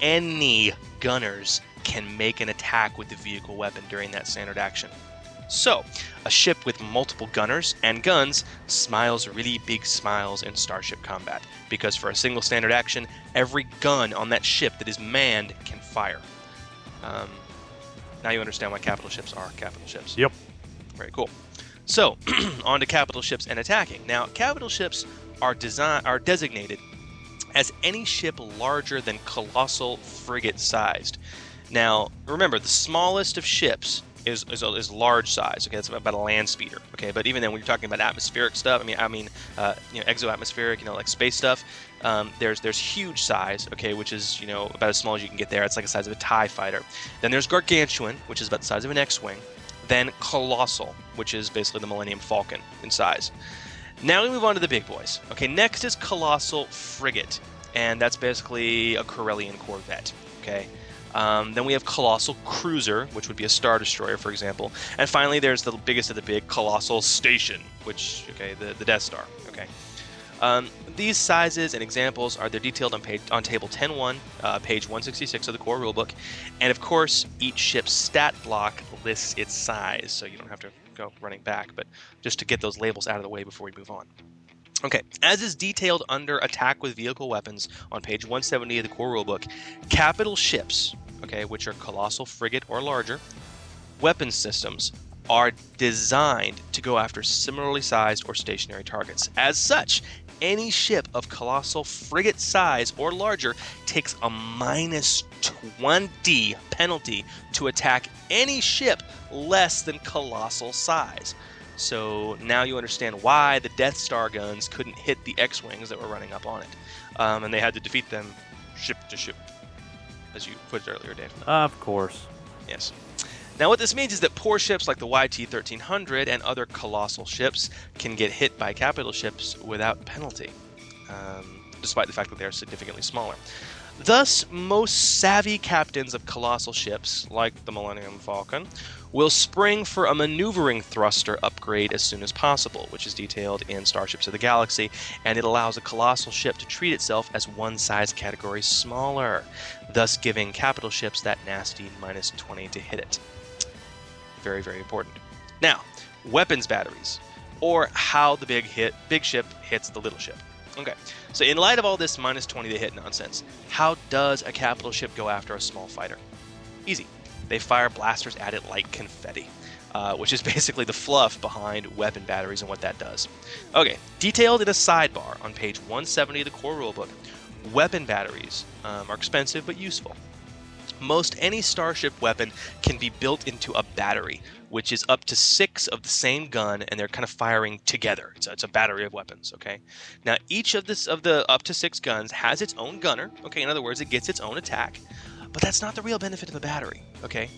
any gunners can make an attack with the vehicle weapon during that standard action. So, a ship with multiple gunners and guns smiles really big smiles in starship combat, because for a single standard action, every gun on that ship that is manned can fire. Um, now you understand why capital ships are capital ships. Yep. Very cool. So, *clears throat* on to capital ships and attacking. Now, capital ships are design are designated as any ship larger than colossal frigate sized. Now, remember, the smallest of ships is, is, is large size. Okay, that's about a land speeder. Okay, but even then, when you're talking about atmospheric stuff, I mean, I mean, uh, you know, exoatmospheric, you know, like space stuff. Um, there's there's huge size. Okay, which is you know about as small as you can get there. It's like the size of a Tie fighter. Then there's gargantuan, which is about the size of an X-wing. Then colossal, which is basically the Millennium Falcon in size. Now we move on to the big boys. Okay, next is Colossal Frigate, and that's basically a Corellian corvette. Okay. Um, then we have Colossal Cruiser, which would be a Star Destroyer, for example. And finally, there's the biggest of the big, Colossal Station, which, okay, the, the Death Star. Okay. Um, these sizes and examples are they're detailed on page on table 10.1, uh, page 166 of the core rulebook, and of course each ship's stat block lists its size, so you don't have to go running back, but just to get those labels out of the way before we move on. Okay, as is detailed under attack with vehicle weapons on page 170 of the core rulebook, capital ships, okay, which are colossal frigate or larger, weapon systems are designed to go after similarly sized or stationary targets. As such, any ship of colossal frigate size or larger takes a minus 20 penalty to attack any ship less than colossal size. So now you understand why the Death Star guns couldn't hit the X Wings that were running up on it. Um, and they had to defeat them ship to ship, as you put it earlier, Dave. Of course. Yes. Now, what this means is that poor ships like the YT 1300 and other colossal ships can get hit by capital ships without penalty. um, despite the fact that they are significantly smaller. Thus, most savvy captains of colossal ships, like the Millennium Falcon, will spring for a maneuvering thruster upgrade as soon as possible, which is detailed in Starships of the Galaxy, and it allows a colossal ship to treat itself as one size category smaller, thus giving capital ships that nasty minus 20 to hit it. Very, very important. Now, weapons batteries, or how the big hit big ship hits the little ship. Okay, so in light of all this minus 20 to hit nonsense, how does a capital ship go after a small fighter? Easy. They fire blasters at it like confetti, uh, which is *laughs* basically the fluff behind weapon batteries and what that does. Okay, detailed in a sidebar on page 170 of the core rulebook, weapon batteries um, are expensive but useful. Most any starship weapon can be built into a battery, which is up to six of the same gun, and they're kind of firing together. It's a, it's a battery of weapons. Okay. Now each of this of the up to six guns has its own gunner. Okay. In other words, it gets its own attack, but that's not the real benefit of a battery. Okay.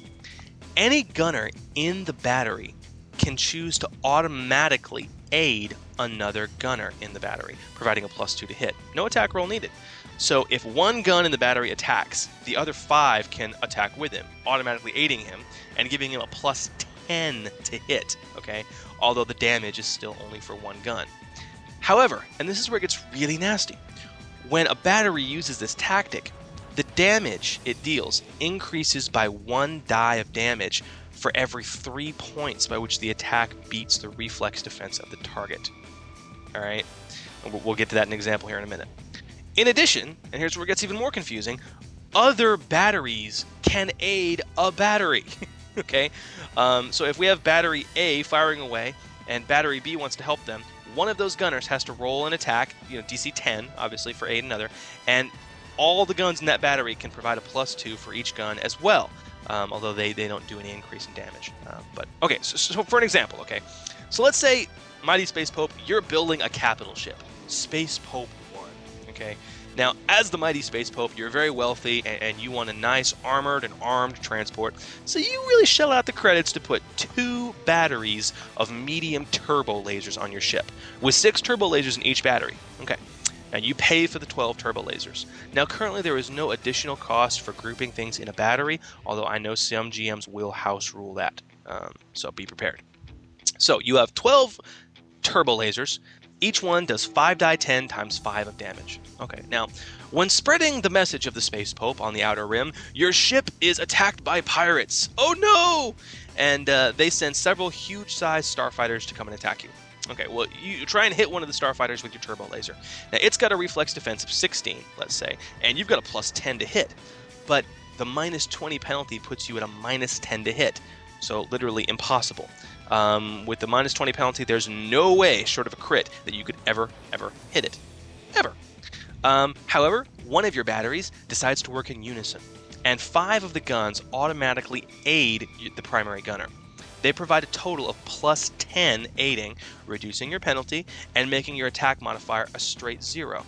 Any gunner in the battery can choose to automatically aid another gunner in the battery, providing a plus two to hit. No attack roll needed. So if one gun in the battery attacks, the other five can attack with him, automatically aiding him and giving him a plus 10 to hit, okay? Although the damage is still only for one gun. However, and this is where it gets really nasty, when a battery uses this tactic, the damage it deals increases by one die of damage for every three points by which the attack beats the reflex defense of the target. Alright? We'll get to that in an example here in a minute. In addition, and here's where it gets even more confusing, other batteries can aid a battery. *laughs* okay? Um, so if we have battery A firing away and battery B wants to help them, one of those gunners has to roll an attack, you know, DC 10, obviously, for aid another, and all the guns in that battery can provide a plus two for each gun as well, um, although they, they don't do any increase in damage. Uh, but okay, so, so for an example, okay, so let's say Mighty Space Pope, you're building a capital ship, Space Pope One. Okay. Now, as the mighty Space Pope, you're very wealthy and, and, you want a nice armored and armed transport, so you really shell out the credits to put two batteries of medium turbo lasers on your ship, with six turbo lasers in each battery. Okay. Now you pay for the 12 turbo lasers. Now currently there is no additional cost for grouping things in a battery, although I know some GMs will house rule that. Um, so be prepared. So you have 12 turbo lasers. Each one does 5 die 10 times 5 of damage. Okay, now, when spreading the message of the Space Pope on the Outer Rim, your ship is attacked by pirates. Oh no! And uh, they send several huge sized starfighters to come and attack you. Okay, well, you try and hit one of the starfighters with your turbo laser. Now, it's got a reflex defense of 16, let's say, and you've got a plus 10 to hit. But the minus 20 penalty puts you at a minus 10 to hit. So, literally impossible. Um, with the minus 20 penalty, there's no way, short of a crit, that you could ever, ever hit it. Ever. Um, however, one of your batteries decides to work in unison, and five of the guns automatically aid the primary gunner. They provide a total of plus 10 aiding, reducing your penalty, and making your attack modifier a straight zero.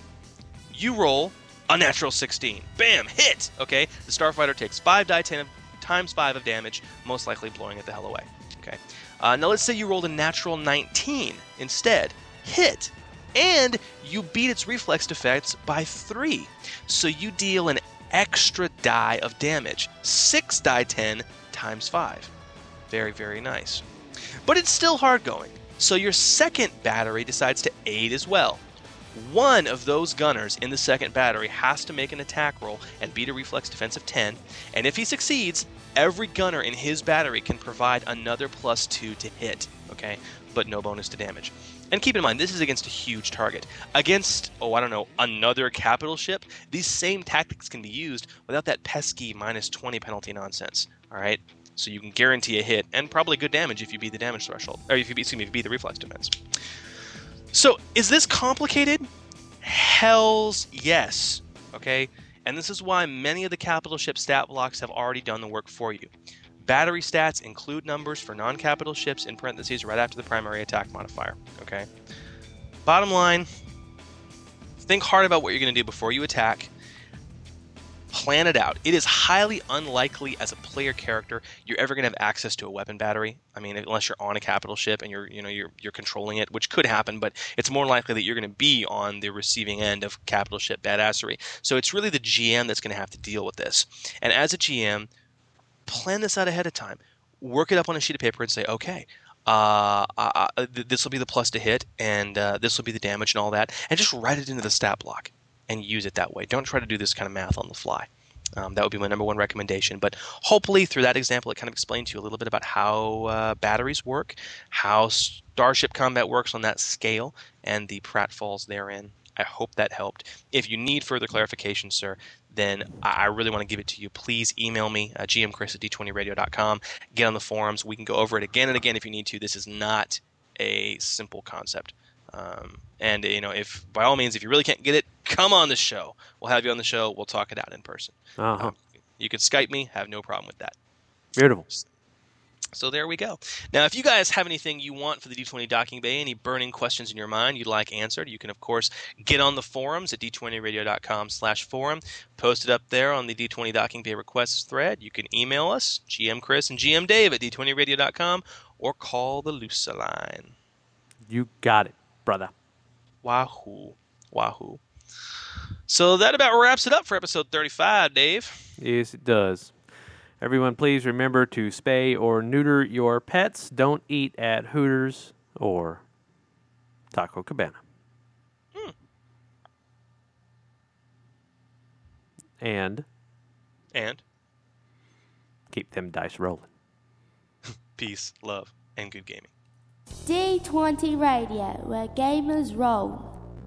You roll a natural 16. Bam! Hit! Okay? The Starfighter takes 5 die 10 times 5 of damage, most likely blowing it the hell away. Okay? Uh, now let's say you rolled a natural 19 instead. Hit! And you beat its reflex defense by 3. So you deal an extra die of damage. 6 die 10 times 5. Very, very nice. But it's still hard going. So your second battery decides to aid as well. One of those gunners in the second battery has to make an attack roll and beat a reflex defense of 10, and if he succeeds, every gunner in his battery can provide another plus 2 to hit, okay? But no bonus to damage. And keep in mind, this is against a huge target. Against, oh, I don't know, another capital ship, these same tactics can be used without that pesky minus 20 penalty nonsense, alright? So you can guarantee a hit and probably good damage if you beat the damage threshold, or if you beat, excuse me, if you beat the reflex defense. So, is this complicated? Hell's yes. Okay? And this is why many of the capital ship stat blocks have already done the work for you. Battery stats include numbers for non capital ships in parentheses right after the primary attack modifier. Okay? Bottom line think hard about what you're going to do before you attack. Plan it out. It is highly unlikely as a player character you're ever going to have access to a weapon battery. I mean, unless you're on a capital ship and you're you know you're you're controlling it, which could happen, but it's more likely that you're going to be on the receiving end of capital ship badassery. So it's really the GM that's going to have to deal with this. And as a GM, plan this out ahead of time. Work it up on a sheet of paper and say, okay, uh, uh, th- this will be the plus to hit, and uh, this will be the damage and all that, and just write it into the stat block and use it that way. Don't try to do this kind of math on the fly. Um, that would be my number one recommendation. But hopefully, through that example, it kind of explained to you a little bit about how uh, batteries work, how Starship Combat works on that scale, and the pratfalls therein. I hope that helped. If you need further clarification, sir, then I really want to give it to you. Please email me, uh, gmchris at d20radio.com. Get on the forums. We can go over it again and again if you need to. This is not a simple concept. Um, and you know, if by all means, if you really can't get it, come on the show. We'll have you on the show. We'll talk it out in person. Uh-huh. Um, you can Skype me. Have no problem with that. Beautiful. So there we go. Now, if you guys have anything you want for the D20 Docking Bay, any burning questions in your mind you'd like answered, you can of course get on the forums at d20radio.com/forum. Post it up there on the D20 Docking Bay requests thread. You can email us, GM Chris and GM Dave at d20radio.com, or call the Lusa line. You got it, brother. Wahoo, wahoo. So that about wraps it up for episode 35, Dave. Yes, it does. Everyone, please remember to spay or neuter your pets. Don't eat at Hooters or Taco Cabana. Hmm. And And keep them dice rolling. *laughs* peace, love, and good gaming. D20 Radio, where gamers roll.